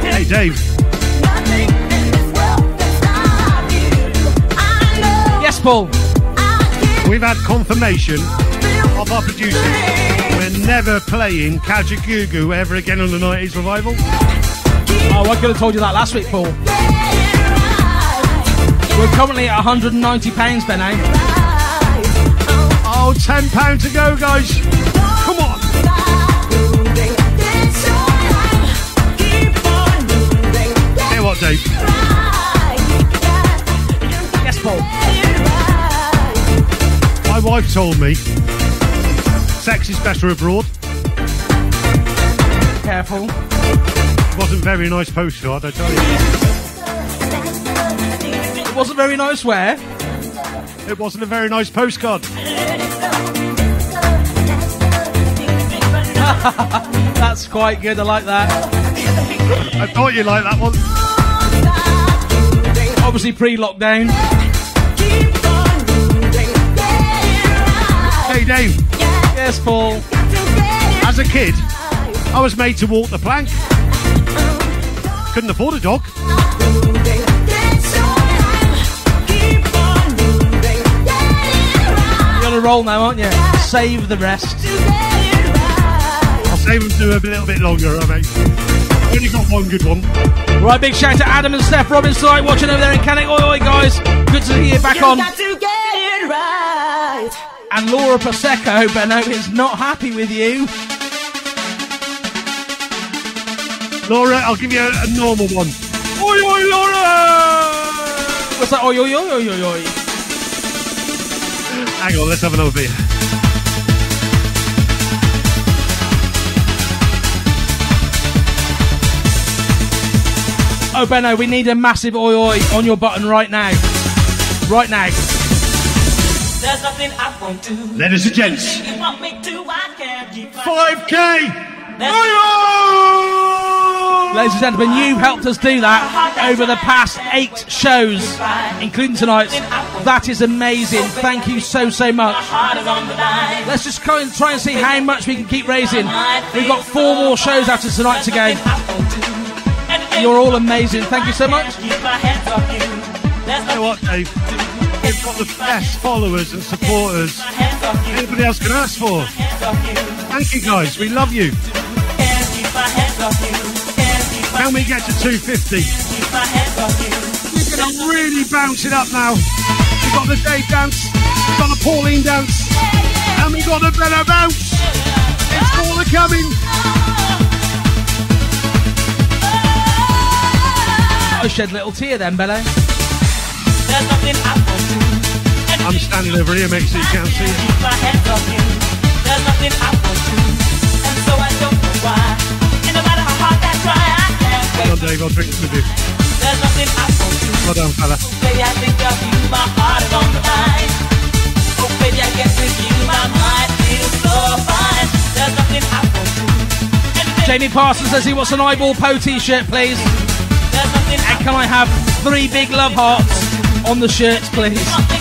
Hey, Dave. Yes, Paul. We've had confirmation of our producers. We're never playing Kajagoogoo ever again on the 90s revival. Oh, I could have told you that last week, Paul. We're currently at 190 pounds, Ben. Eh? Oh, ten pound to go, guys. Come on. Hear what, Dave? Wife told me sex is better abroad. Careful. It wasn't very nice postcard, I tell you. It wasn't very nice. Where? It wasn't a very nice postcard. That's quite good. I like that. I thought you liked that one. Obviously pre-lockdown. Hey, Dave. Yes, Paul. As a kid, I was made to walk the plank. Uh-huh. Couldn't afford a dog. You're on a roll now, aren't you? Save the rest. I'll save them to a little bit longer, I mate. Only got one good one. Right, big shout to Adam and Steph Robbins tonight watching over there in Cannock. Oi, oi, guys. Good to see you back on. And Laura Prosecco, Benno, is not happy with you. Laura, I'll give you a, a normal one. Oi, oi, Laura! What's that? Oi, oi, oi, oi, oi, oi. Hang on, let's have another beer. Oh, Benno, we need a massive oi, oi on your button right now. Right now. There's nothing I won't do. Ladies and gents, You want me to, I can keep 5K! Ladies and gentlemen, you've helped us do that over the past eight shows, including tonight's. That is amazing. Thank you so, so much. heart is on the line. Let's just try and, try and see how much we can keep raising. We've got four more shows after tonight to go. You're all amazing. Thank you so much. You know what, Dave? You've got the best followers and supporters anybody else can ask for. Thank you, guys. We love you. Can we get to 250? We're going to really bounce it up now. We've got the Dave dance, we've got the Pauline dance, and we've got the Benno bounce. It's all the coming. I shed a little tear then, Benno. There's nothing I won't do. I'm standing over here, mate, so you can't see Come on, Dave, I'll drink with you. Well done, fella. Baby, I think of you, my heart is on the line. Oh, baby, I guess with you, my mind feels so fine. There's nothing I won't do. Jamie Parsons says he wants an eyeball Poe t-shirt, please. And can I have three big love hearts on the shirts, please?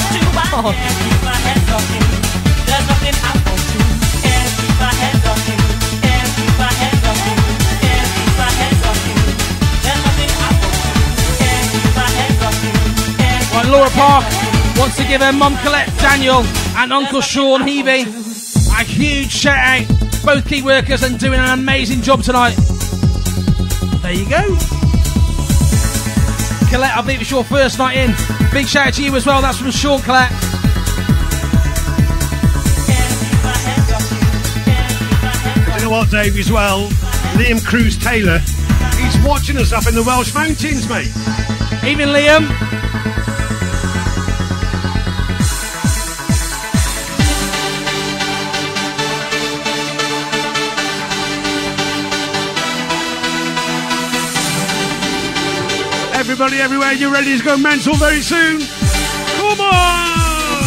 Right, Laura Park wants to give her mum Colette Daniel and Uncle Sean Heavey a huge shout out. Both key workers and doing an amazing job tonight. There you go. Colette, I believe it's your first night in. Big shout out to you as well. That's from Sean Colette. You know what, Dave, as well? Liam Cruz Taylor, he's watching us up in the Welsh Mountains, mate. Even Liam. Everybody everywhere, You're ready to go mental very soon? Come on!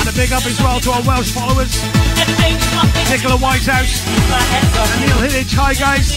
And a big up as well to our Welsh followers. Nicola Whitehouse and Neil Hillage. Hi, guys.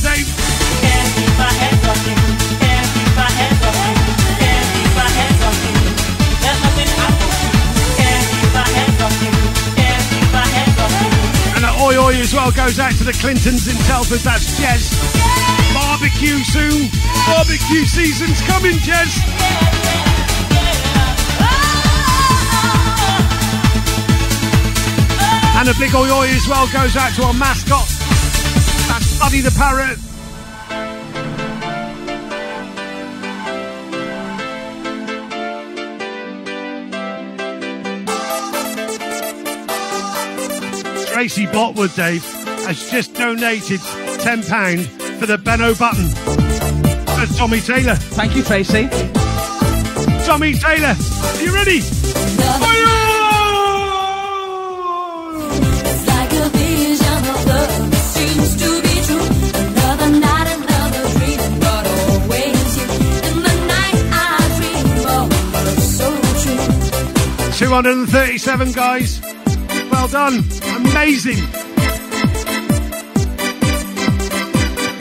goes out to the Clintons in Telford. That's Jez. Barbecue soon. Barbecue season's coming, Jez. And a big oi oi as well goes out to our mascot. That's Buddy the Parrot. Tracy Botwood, Dave, has just donated £10 for the Benno button. For Tommy Taylor. Thank you, Tracy. Tommy Taylor, are you ready? Two hundred and thirty-seven guys. Well done. of love seems to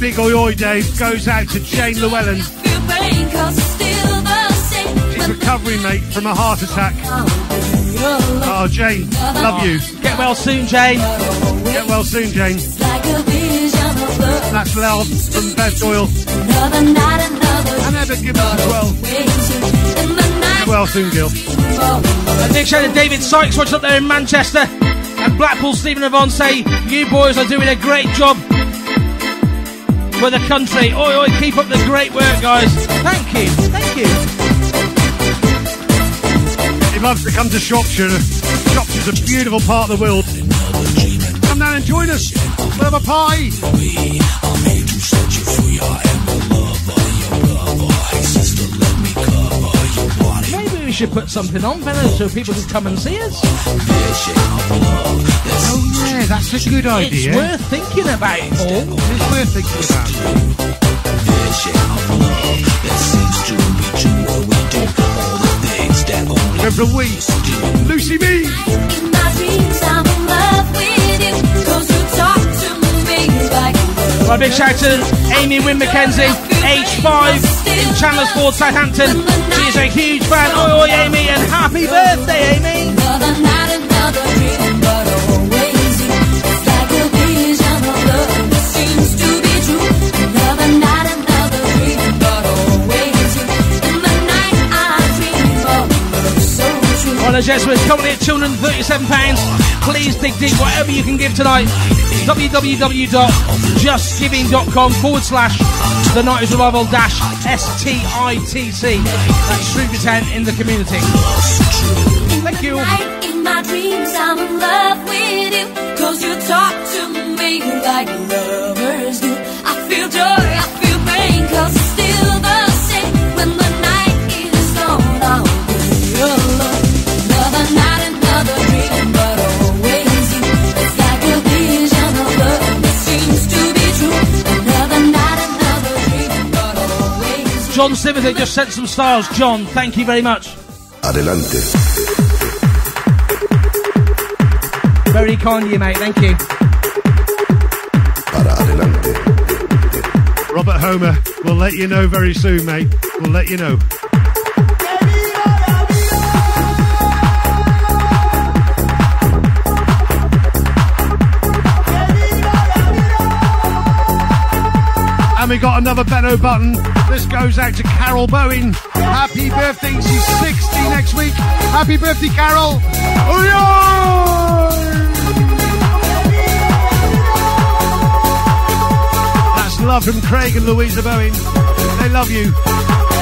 big oi oi, Dave, goes out to Jane Llewellyn. you pain, 'cause it's still the same. She's recovering, mate, from a heart attack. Oh, Jane, love you. Get well soon, Jane. Get well soon, Jane. Like a vision of love. That's Lel from Beth Doyle. Another night, another And Emma Gibbons as well. In the night, Get well soon, Gil. A big shout to David Sykes, watching up there in Manchester. And Blackpool Stephen Avon say, You boys are doing a great job for the country. Oi, oi, keep up the great work, guys. Thank you. Thank you. You'd love to come to Shropshire. Shropshire's a beautiful part of the world. Come down and join us. We'll have a party. Should put something on, Benno, so people can come and see us. Oh, yeah, that's a good idea. It's worth thinking about, Paul. It's worth thinking about. Remember we, Lucy B. Right, big shout out to Amy Wynne McKenzie, age 5 in Chandler's Southampton. She is a huge fan. Oi, oi, Amy, and happy birthday, Amy. True. Right, the Jesuits currently at £237. Please dig deep, whatever you can give tonight. www.justgiving.com forward slash the Nineties Revival dash STITC. That's Shrewsbury Town in the community. Thank you. In my dreams, I'm in love with you. 'Cause you talk to me like lovers do. I feel joy, John Timothy just sent some stars. John, thank you very much. Adelante. Very kind of you, mate. Thank you. Adelante. Robert Homer, we'll let you know very soon, mate. We'll let you know. And we got another Benno button This goes out to Carol Bowen. Happy birthday. She's 60 next week. Happy birthday, Carol. That's love from Craig and Louisa Bowen. They love you.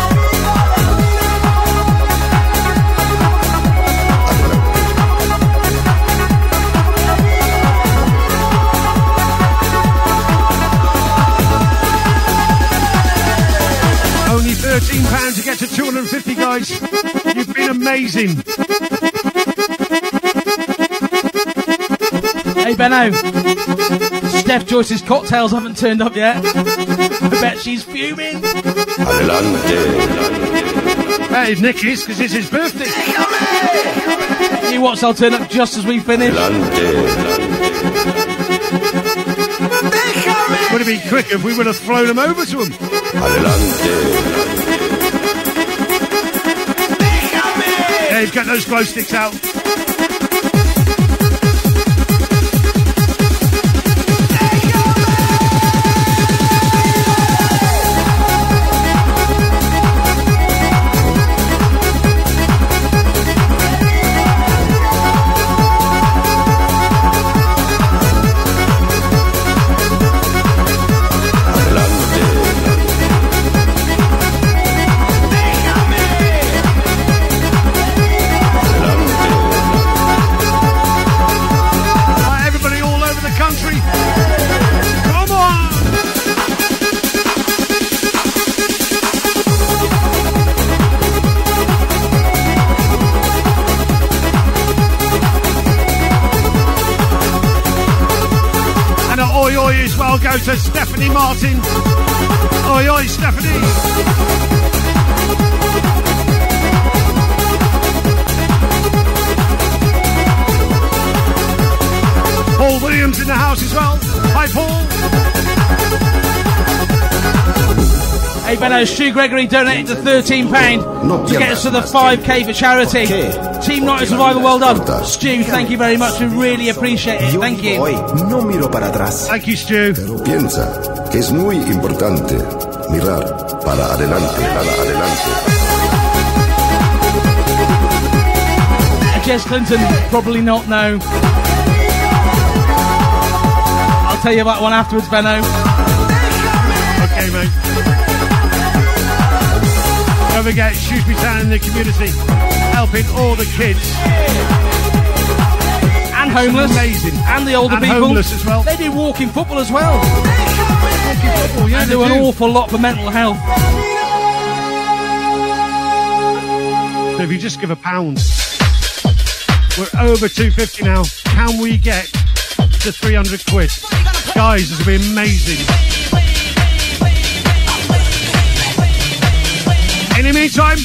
£13 to get to 250, guys. You've been amazing. Hey Benno, Steph Joyce's cocktails haven't turned up yet. I bet she's fuming. Hey, Nick is, because it's his birthday. You watch, I'll turn up just as we finish. Would have been quicker if we would have flown him over to him. Get those glow sticks out. Hey Benno, Stu Gregory donated the £13 to get us to the 5k for charity. Team Night of Survival, well done. Stu, thank you very much. We really appreciate it. Thank you. Hoy no miro para atrás. Thank you, Stu. Pero piensa que es muy importante mirar para adelante, para adelante. Jess Clinton, probably not, no. I'll tell you about one afterwards, Benno. Don't forget, Shrewsbury Town in the community, helping all the kids. And homeless. amazing. And the older And people. homeless as well. They do walking football as well. Walking football, yeah, and they do an awful lot for mental health. So if you just give a pound, we're over 250 now. Can we get to 300 quid? Guys, this will be amazing. In the meantime,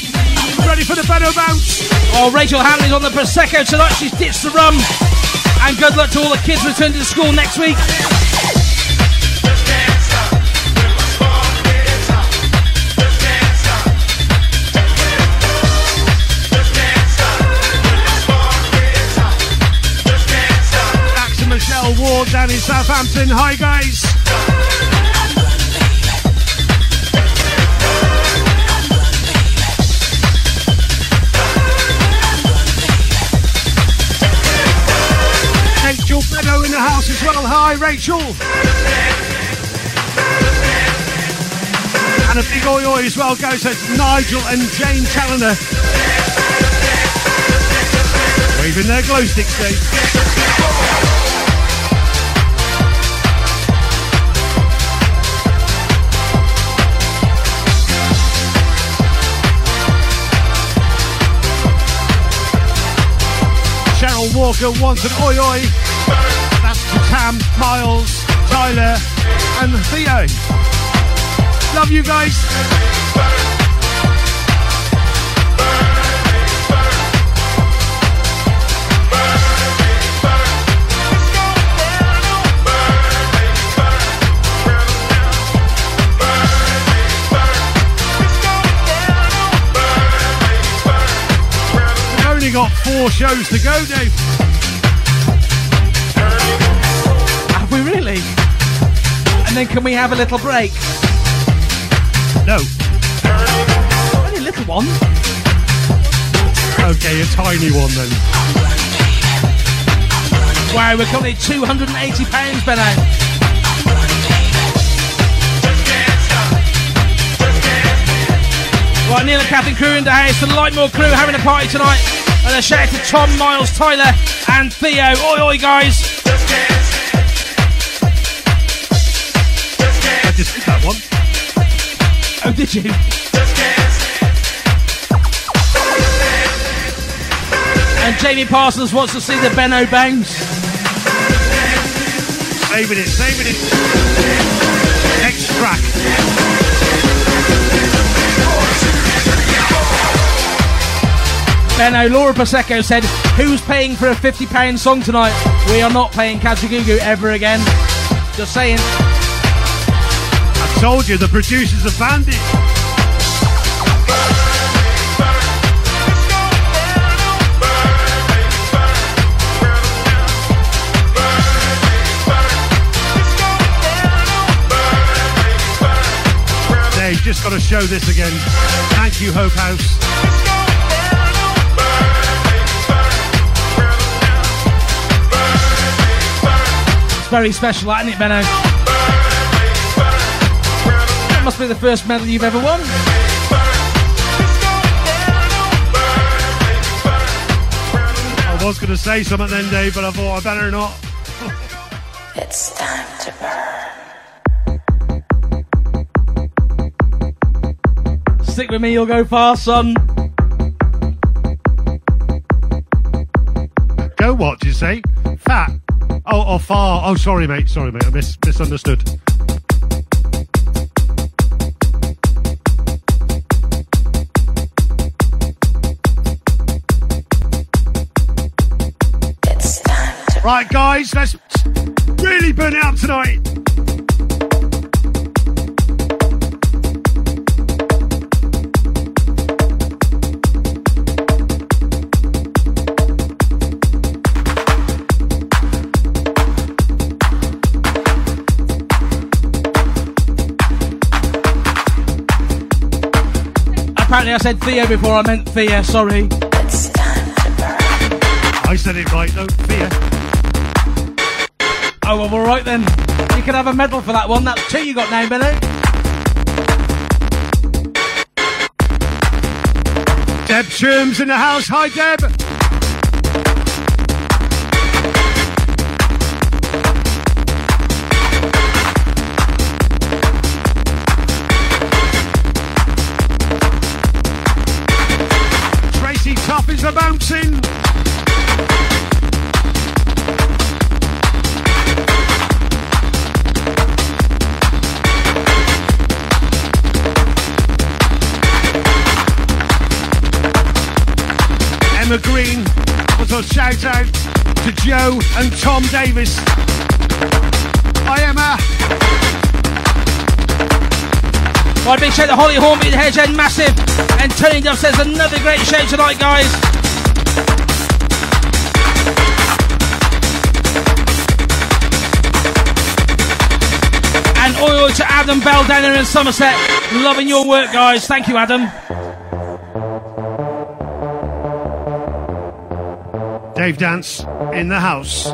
ready for the Benno bounce? Oh, Rachel Hanley's on the Prosecco tonight. She's ditched the rum. And good luck to all the kids returning to school next week. Michelle Ward down in Southampton. Hi, guys. As well. Hi, Rachel. And a big oi oi as well goes to Nigel and Jane Challoner. Waving their glow sticks, Dave. Cheryl Walker wants an oi oi. To Miles, Tyler, and Theo. Love you guys. Got four shows to go, Dave. And then can we have a little break? No. Any little one. Okay, a tiny one then. Wow, we're currently two hundred and eighty pounds, Benno. Right, Neil and Captain Crew in the house. The Lightmoor crew having a party tonight. And a shout out to Tom, Miles, Tyler, and Theo. Oi, oi, guys. Just did that one. Oh, did you? And Jamie Parsons wants to see the Benno Bangs. Saving it, saving it. Next track. Benno, Laura Prosecco said, Who's paying for a £50 song tonight? We are not paying Kajagoogoo ever again. Just saying. Told you the producer's a bandit. Dave, just got to show this again. Thank you, Hope House. It's very special, isn't it, Benno? That must be the first medal you've ever won. I was going to say something then, Dave, but I thought I better not. It's time to burn. Stick with me, you'll go far, son. Go what, did you say? Fat? Oh, oh, far. Oh, sorry, mate. Sorry, mate. I mis- misunderstood. Right, guys, let's really burn it up tonight. Apparently, I said Theo before I meant Thea, sorry. I said it right, though. Fear. Oh, well, alright then. You can have a medal for that one. That's two you got now, Benno. Deb Sherms in the house. Hi, Deb. A shout out to Joe and Tom Davis. Hi Emma. Right, big shout to Holly Hornby, the Hedge End, massive. And Tony Duff says another great show tonight, guys. And oil to Adam Bell down there in Somerset. Loving your work, guys. Thank you, Adam. Dave Dance in the house.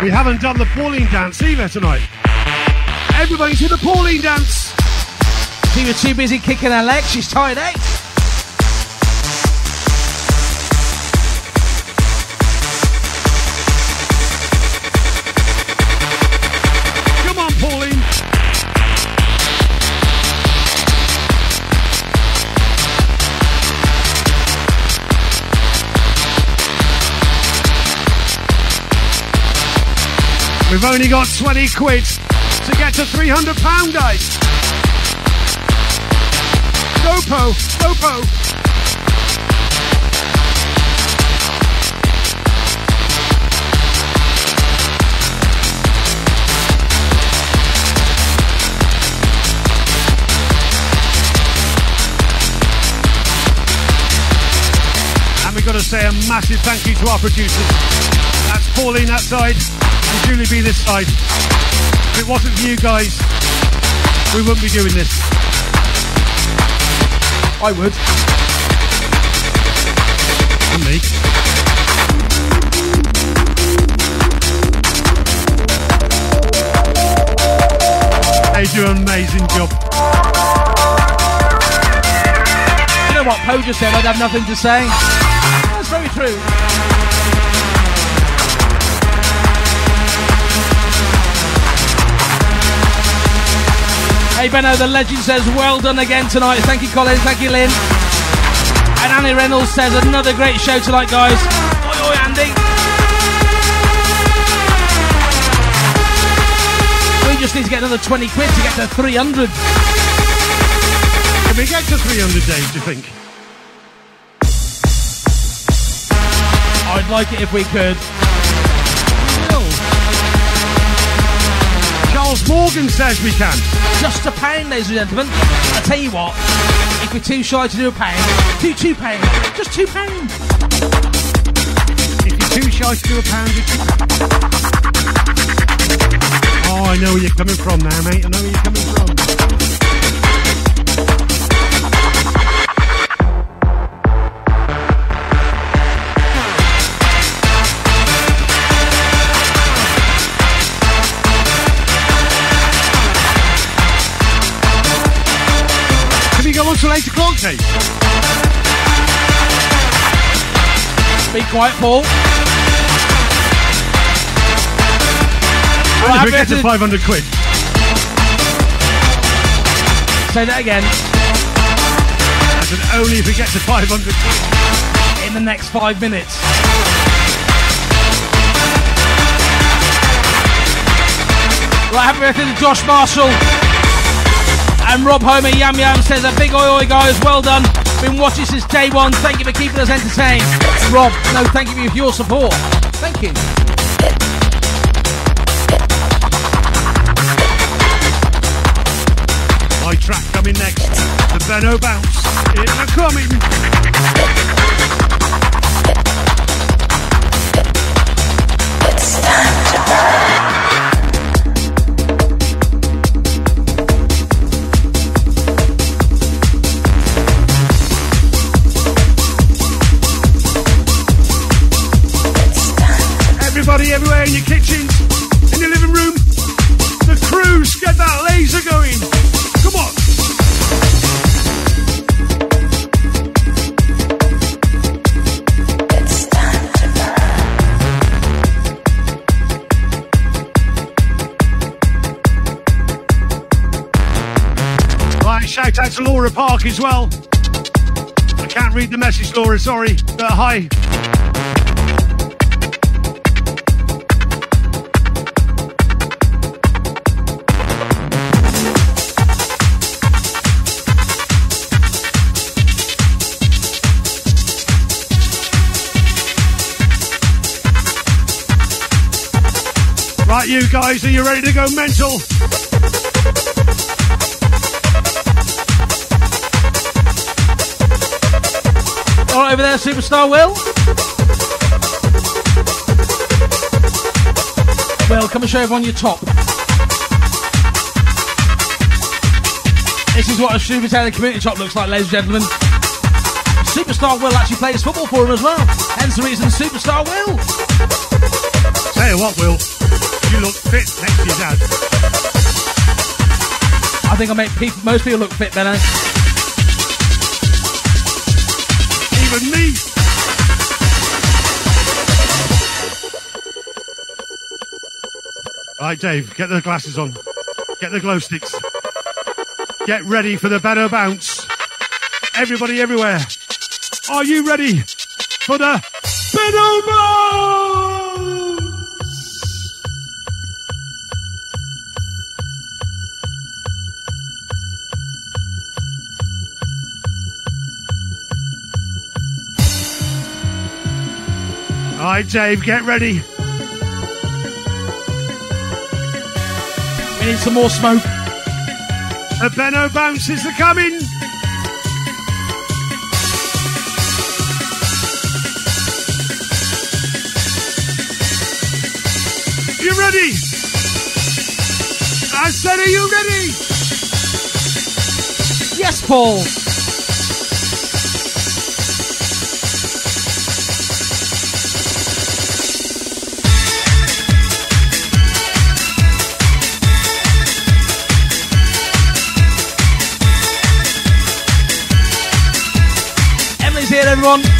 We haven't done the Pauline dance either tonight. Everybody to the Pauline dance. She was too busy kicking her legs. She's tired out. We've only got 20 quid to get to 300 pound, guys. Po. got to say a massive thank you to our producers. That's Pauline that side and Julie B this side. If it wasn't for you guys, we wouldn't be doing this. I would. And me. They do an amazing job. You know what Poe just said? I'd have nothing to say. That's very true. Hey Benno, the legend says, well done again tonight. Thank you, Colin. Thank you, Lynn. And Annie Reynolds says, another great show tonight, guys. Oi, oi, Andy. We just need to get another 20 quid to get to 300. Can we get to 300 days, do you think? I'd like it if we could. Charles Morgan says we can. Just a pound, ladies and gentlemen. I tell you what, if we're too shy to do a pound, do two pound. Just two pound. If you're too shy to do a pound, Oh, I know where you're coming from now, mate. I know where you're coming from. Till 8 o'clock, Dave? Be quiet, Paul. If we Right, get to 500 quid. Say that again. Said only if we get to 500 quid. In the next five minutes. Right, happy birthday to Josh Marshall. And Rob Homer Yam Yam says a big oi oi guys, well done. Been watching since day one. Thank you for keeping us entertained. Rob, no, thank you for your support. Thank you. My track coming next. The Benno Bounce. It's coming. Everywhere in your kitchens, in your living room, the crews, get that laser going. Come on. Right, shout out to Laura Park as well. I can't read the message, Laura, sorry. But hi. You guys, are you ready to go mental? All right, over there, superstar Will. Will, come and show everyone your top. This is what a Supertown community top looks like, ladies and gentlemen. Superstar Will actually plays football for him as well. Hence the reason Superstar Will. Tell you what, Will, you look fit next to your dad. I think I make people, most people look fit, Benno. Even me. Right, Dave, get the glasses on. Get the glow sticks. Get ready for the Benno Bounce. Everybody everywhere. Are you ready for the Benno Bounce? right, Dave, get ready. We need some more smoke. A Benno bounces are coming. You ready? I said, are you ready? Yes, Paul. Everyone.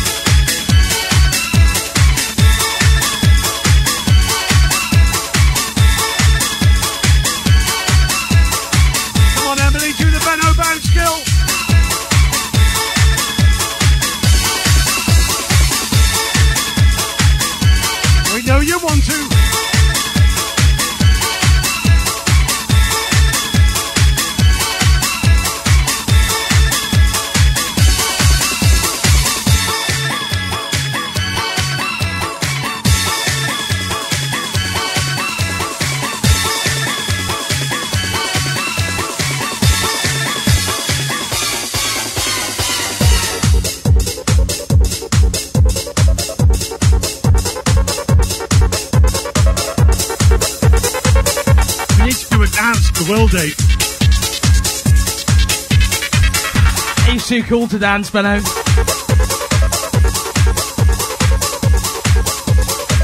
Cool to dance, Benno.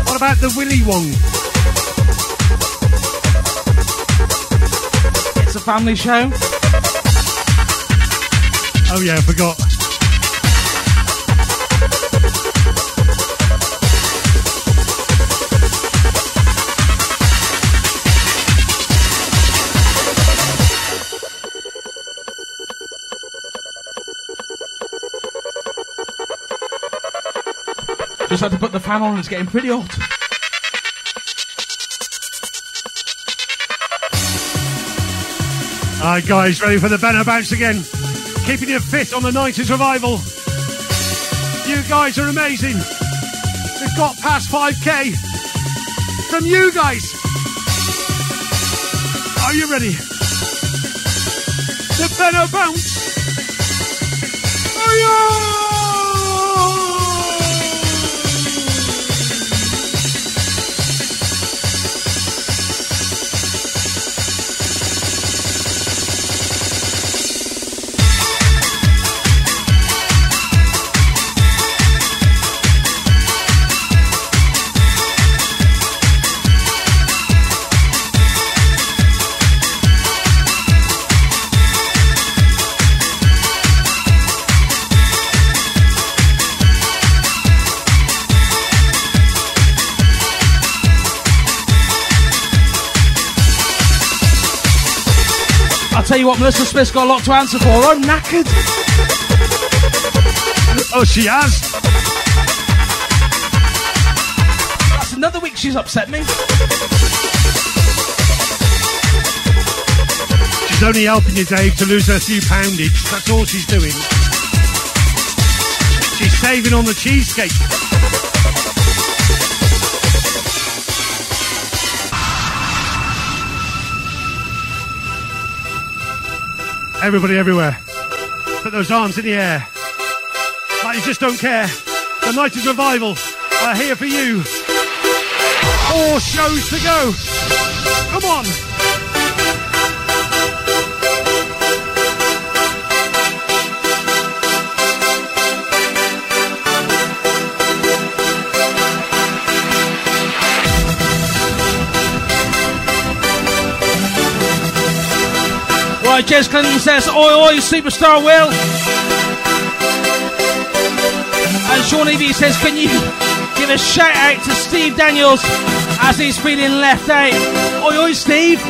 What about the Willy Wong? It's a family show. Oh yeah, I forgot. Had to put the fan on, it's getting pretty hot. All right, guys, ready for the Benno Bounce again? Keeping you fit on the 90s revival. You guys are amazing. We've got past 5k from you guys. Are you ready? The Benno Bounce. Are you? You what, Melissa Smith's got a lot to answer for. I'm knackered. Oh, she has. That's another week she's upset me. She's only helping you, Dave, to lose her few poundage. That's all she's doing. She's saving on the cheesecake. Everybody everywhere. Put those arms in the air. Like you just don't care. The night is revival. are here for you. Four shows to go. Come on. Right, Jez Clinton says, Oi, oi, superstar Will. And Sean Evie says, Can you give a shout out to Steve Daniels as he's feeling left out? Oi, oi, Steve.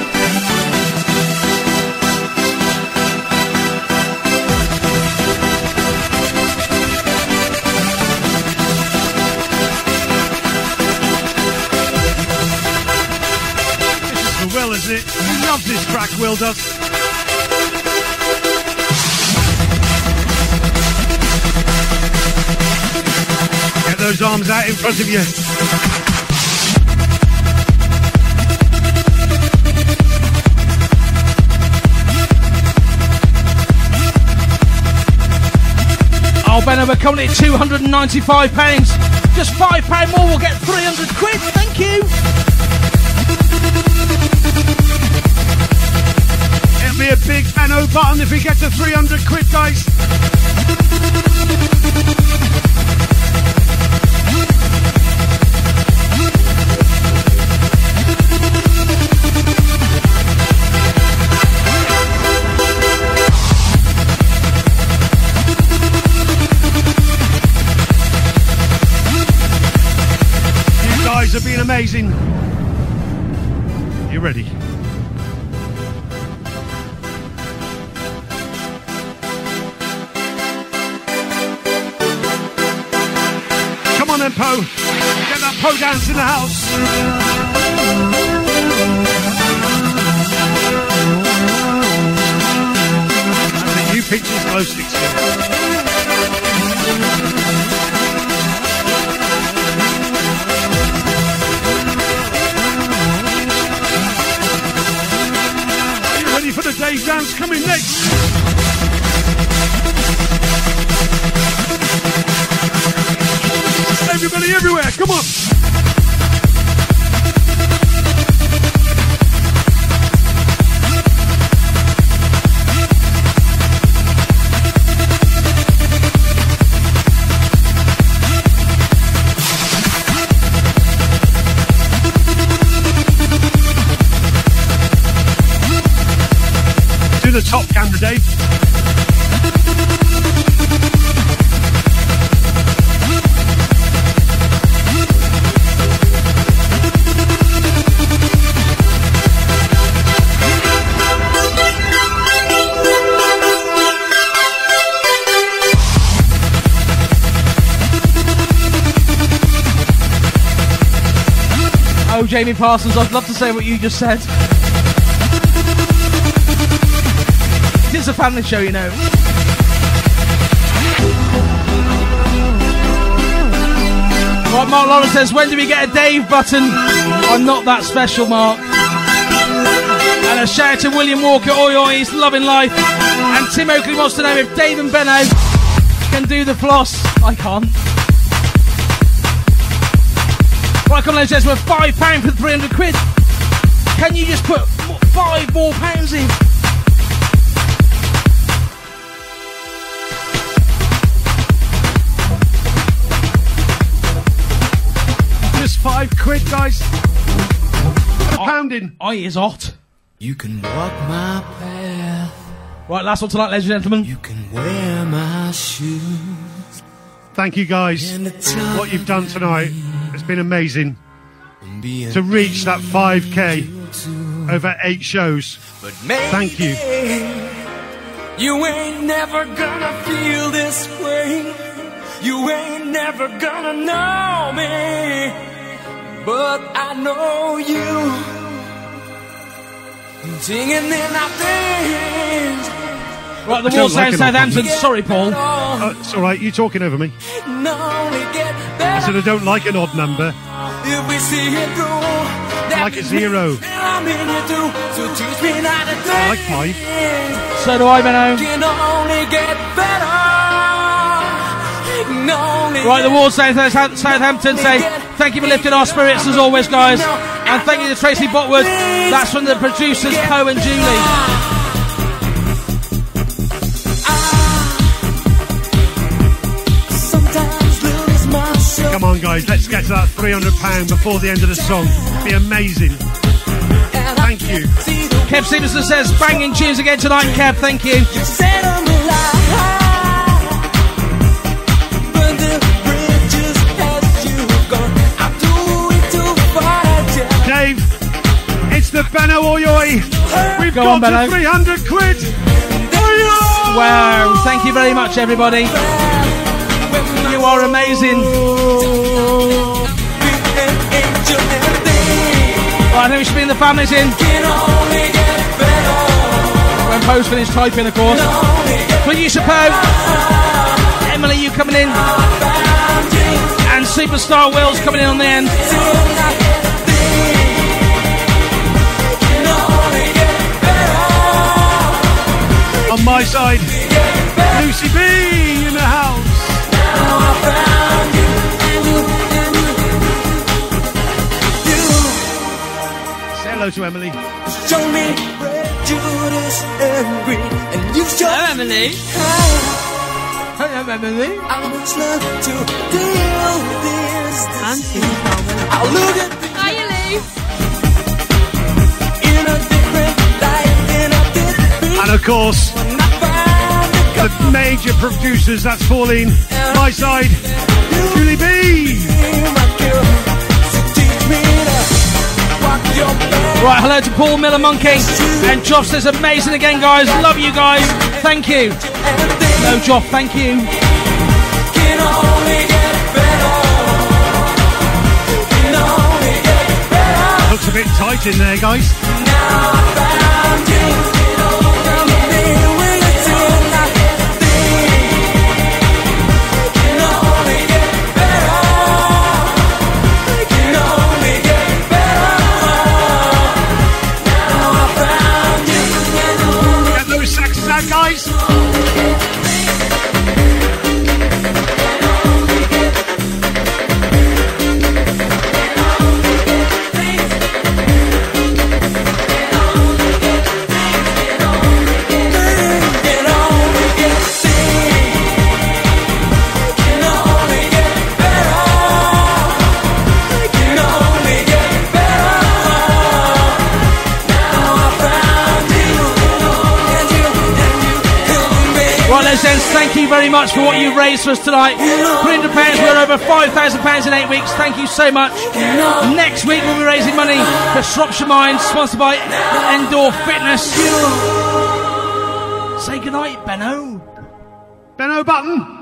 This is it? He loves this track, Will does. those arms out in front of you. Oh, Benno, we're coming at £295. Just £5 more, we'll get 300 quid. Thank you. It'll a big Benno button if we get to 300 quid, guys. Amazing. You ready? Come on then, Poe. Get that Poe dance in the house. Pictures glow sticks. For the Dave dance coming next? Everybody everywhere, come on. The top camera, Dave. Oh, Jamie Parsons, I'd love to say what you just said. Is a family show, you know. Right, Mark Lawrence says, when do we get a Dave button? I'm not that special, Mark. And a shout out to William Walker, oi oi, he's loving life. And Tim Oakley wants to know if Dave and Benno can do the floss. I can't. Right, come on, gentlemen, five pound for three hundred quid. Can you just put five more pounds in? Pounding. I is hot. You can walk my path. Right, last one tonight, ladies and gentlemen. You can wear my shoes. Thank you, guys. What you've done tonight has been amazing. To reach that 5k over eight shows. Thank you. You ain't never gonna feel this way. You ain't never gonna know me. But I know you. Singing in our things. Right, the I don't Wall Sound like Southampton. Sorry, Paul. Uh, it's all right. You talking over me? And only get I said I don't like an odd number. if we see it through. I like a zero. I mean you do. So teach me not to think. I like five. So do I, Benno. Can only get better. Right, the get Wall Sound Southampton say thank you for lifting our spirits as always, guys. And thank you to Tracy Botwood. That's from the producers, Poe and Julie. sometimes lose myself. Come on, guys. Let's get to that 300 pound before the end of the song. Be amazing. Thank you. Kev Stevenson says banging tunes again tonight, Kev. Thank you. Benno. We've Go got on, to 300 quid. Wow, thank you very much, everybody. You are amazing. Right, I think we should be in the families in. When Poe's finished typing, of course. Producer Poe. Emily, you coming in. And Superstar Will's coming in on the end. On my side, Lucy B in the house. Say hello to Emily. Show me Judas and greed, and you show Hello, Emily. Hello, Emily. I must learn to deal with this. disease. I'll look at Hiya, Lee. in a different light, in a different And of course, the major producers that's Pauline, my side, Julie B. Right, hello to Paul Miller Monkey. And Joff says, amazing again, guys. Love you guys. Thank you. No, Joff, thank you. Looks a bit tight in there, guys. Right, Gents, thank you very much for what you've raised for us tonight. £300, we're over £5,000 in eight weeks. Thank you so much. Next week, we'll be raising money for Shropshire Mines, sponsored by Endor Fitness. Say goodnight, Benno. Benno Button.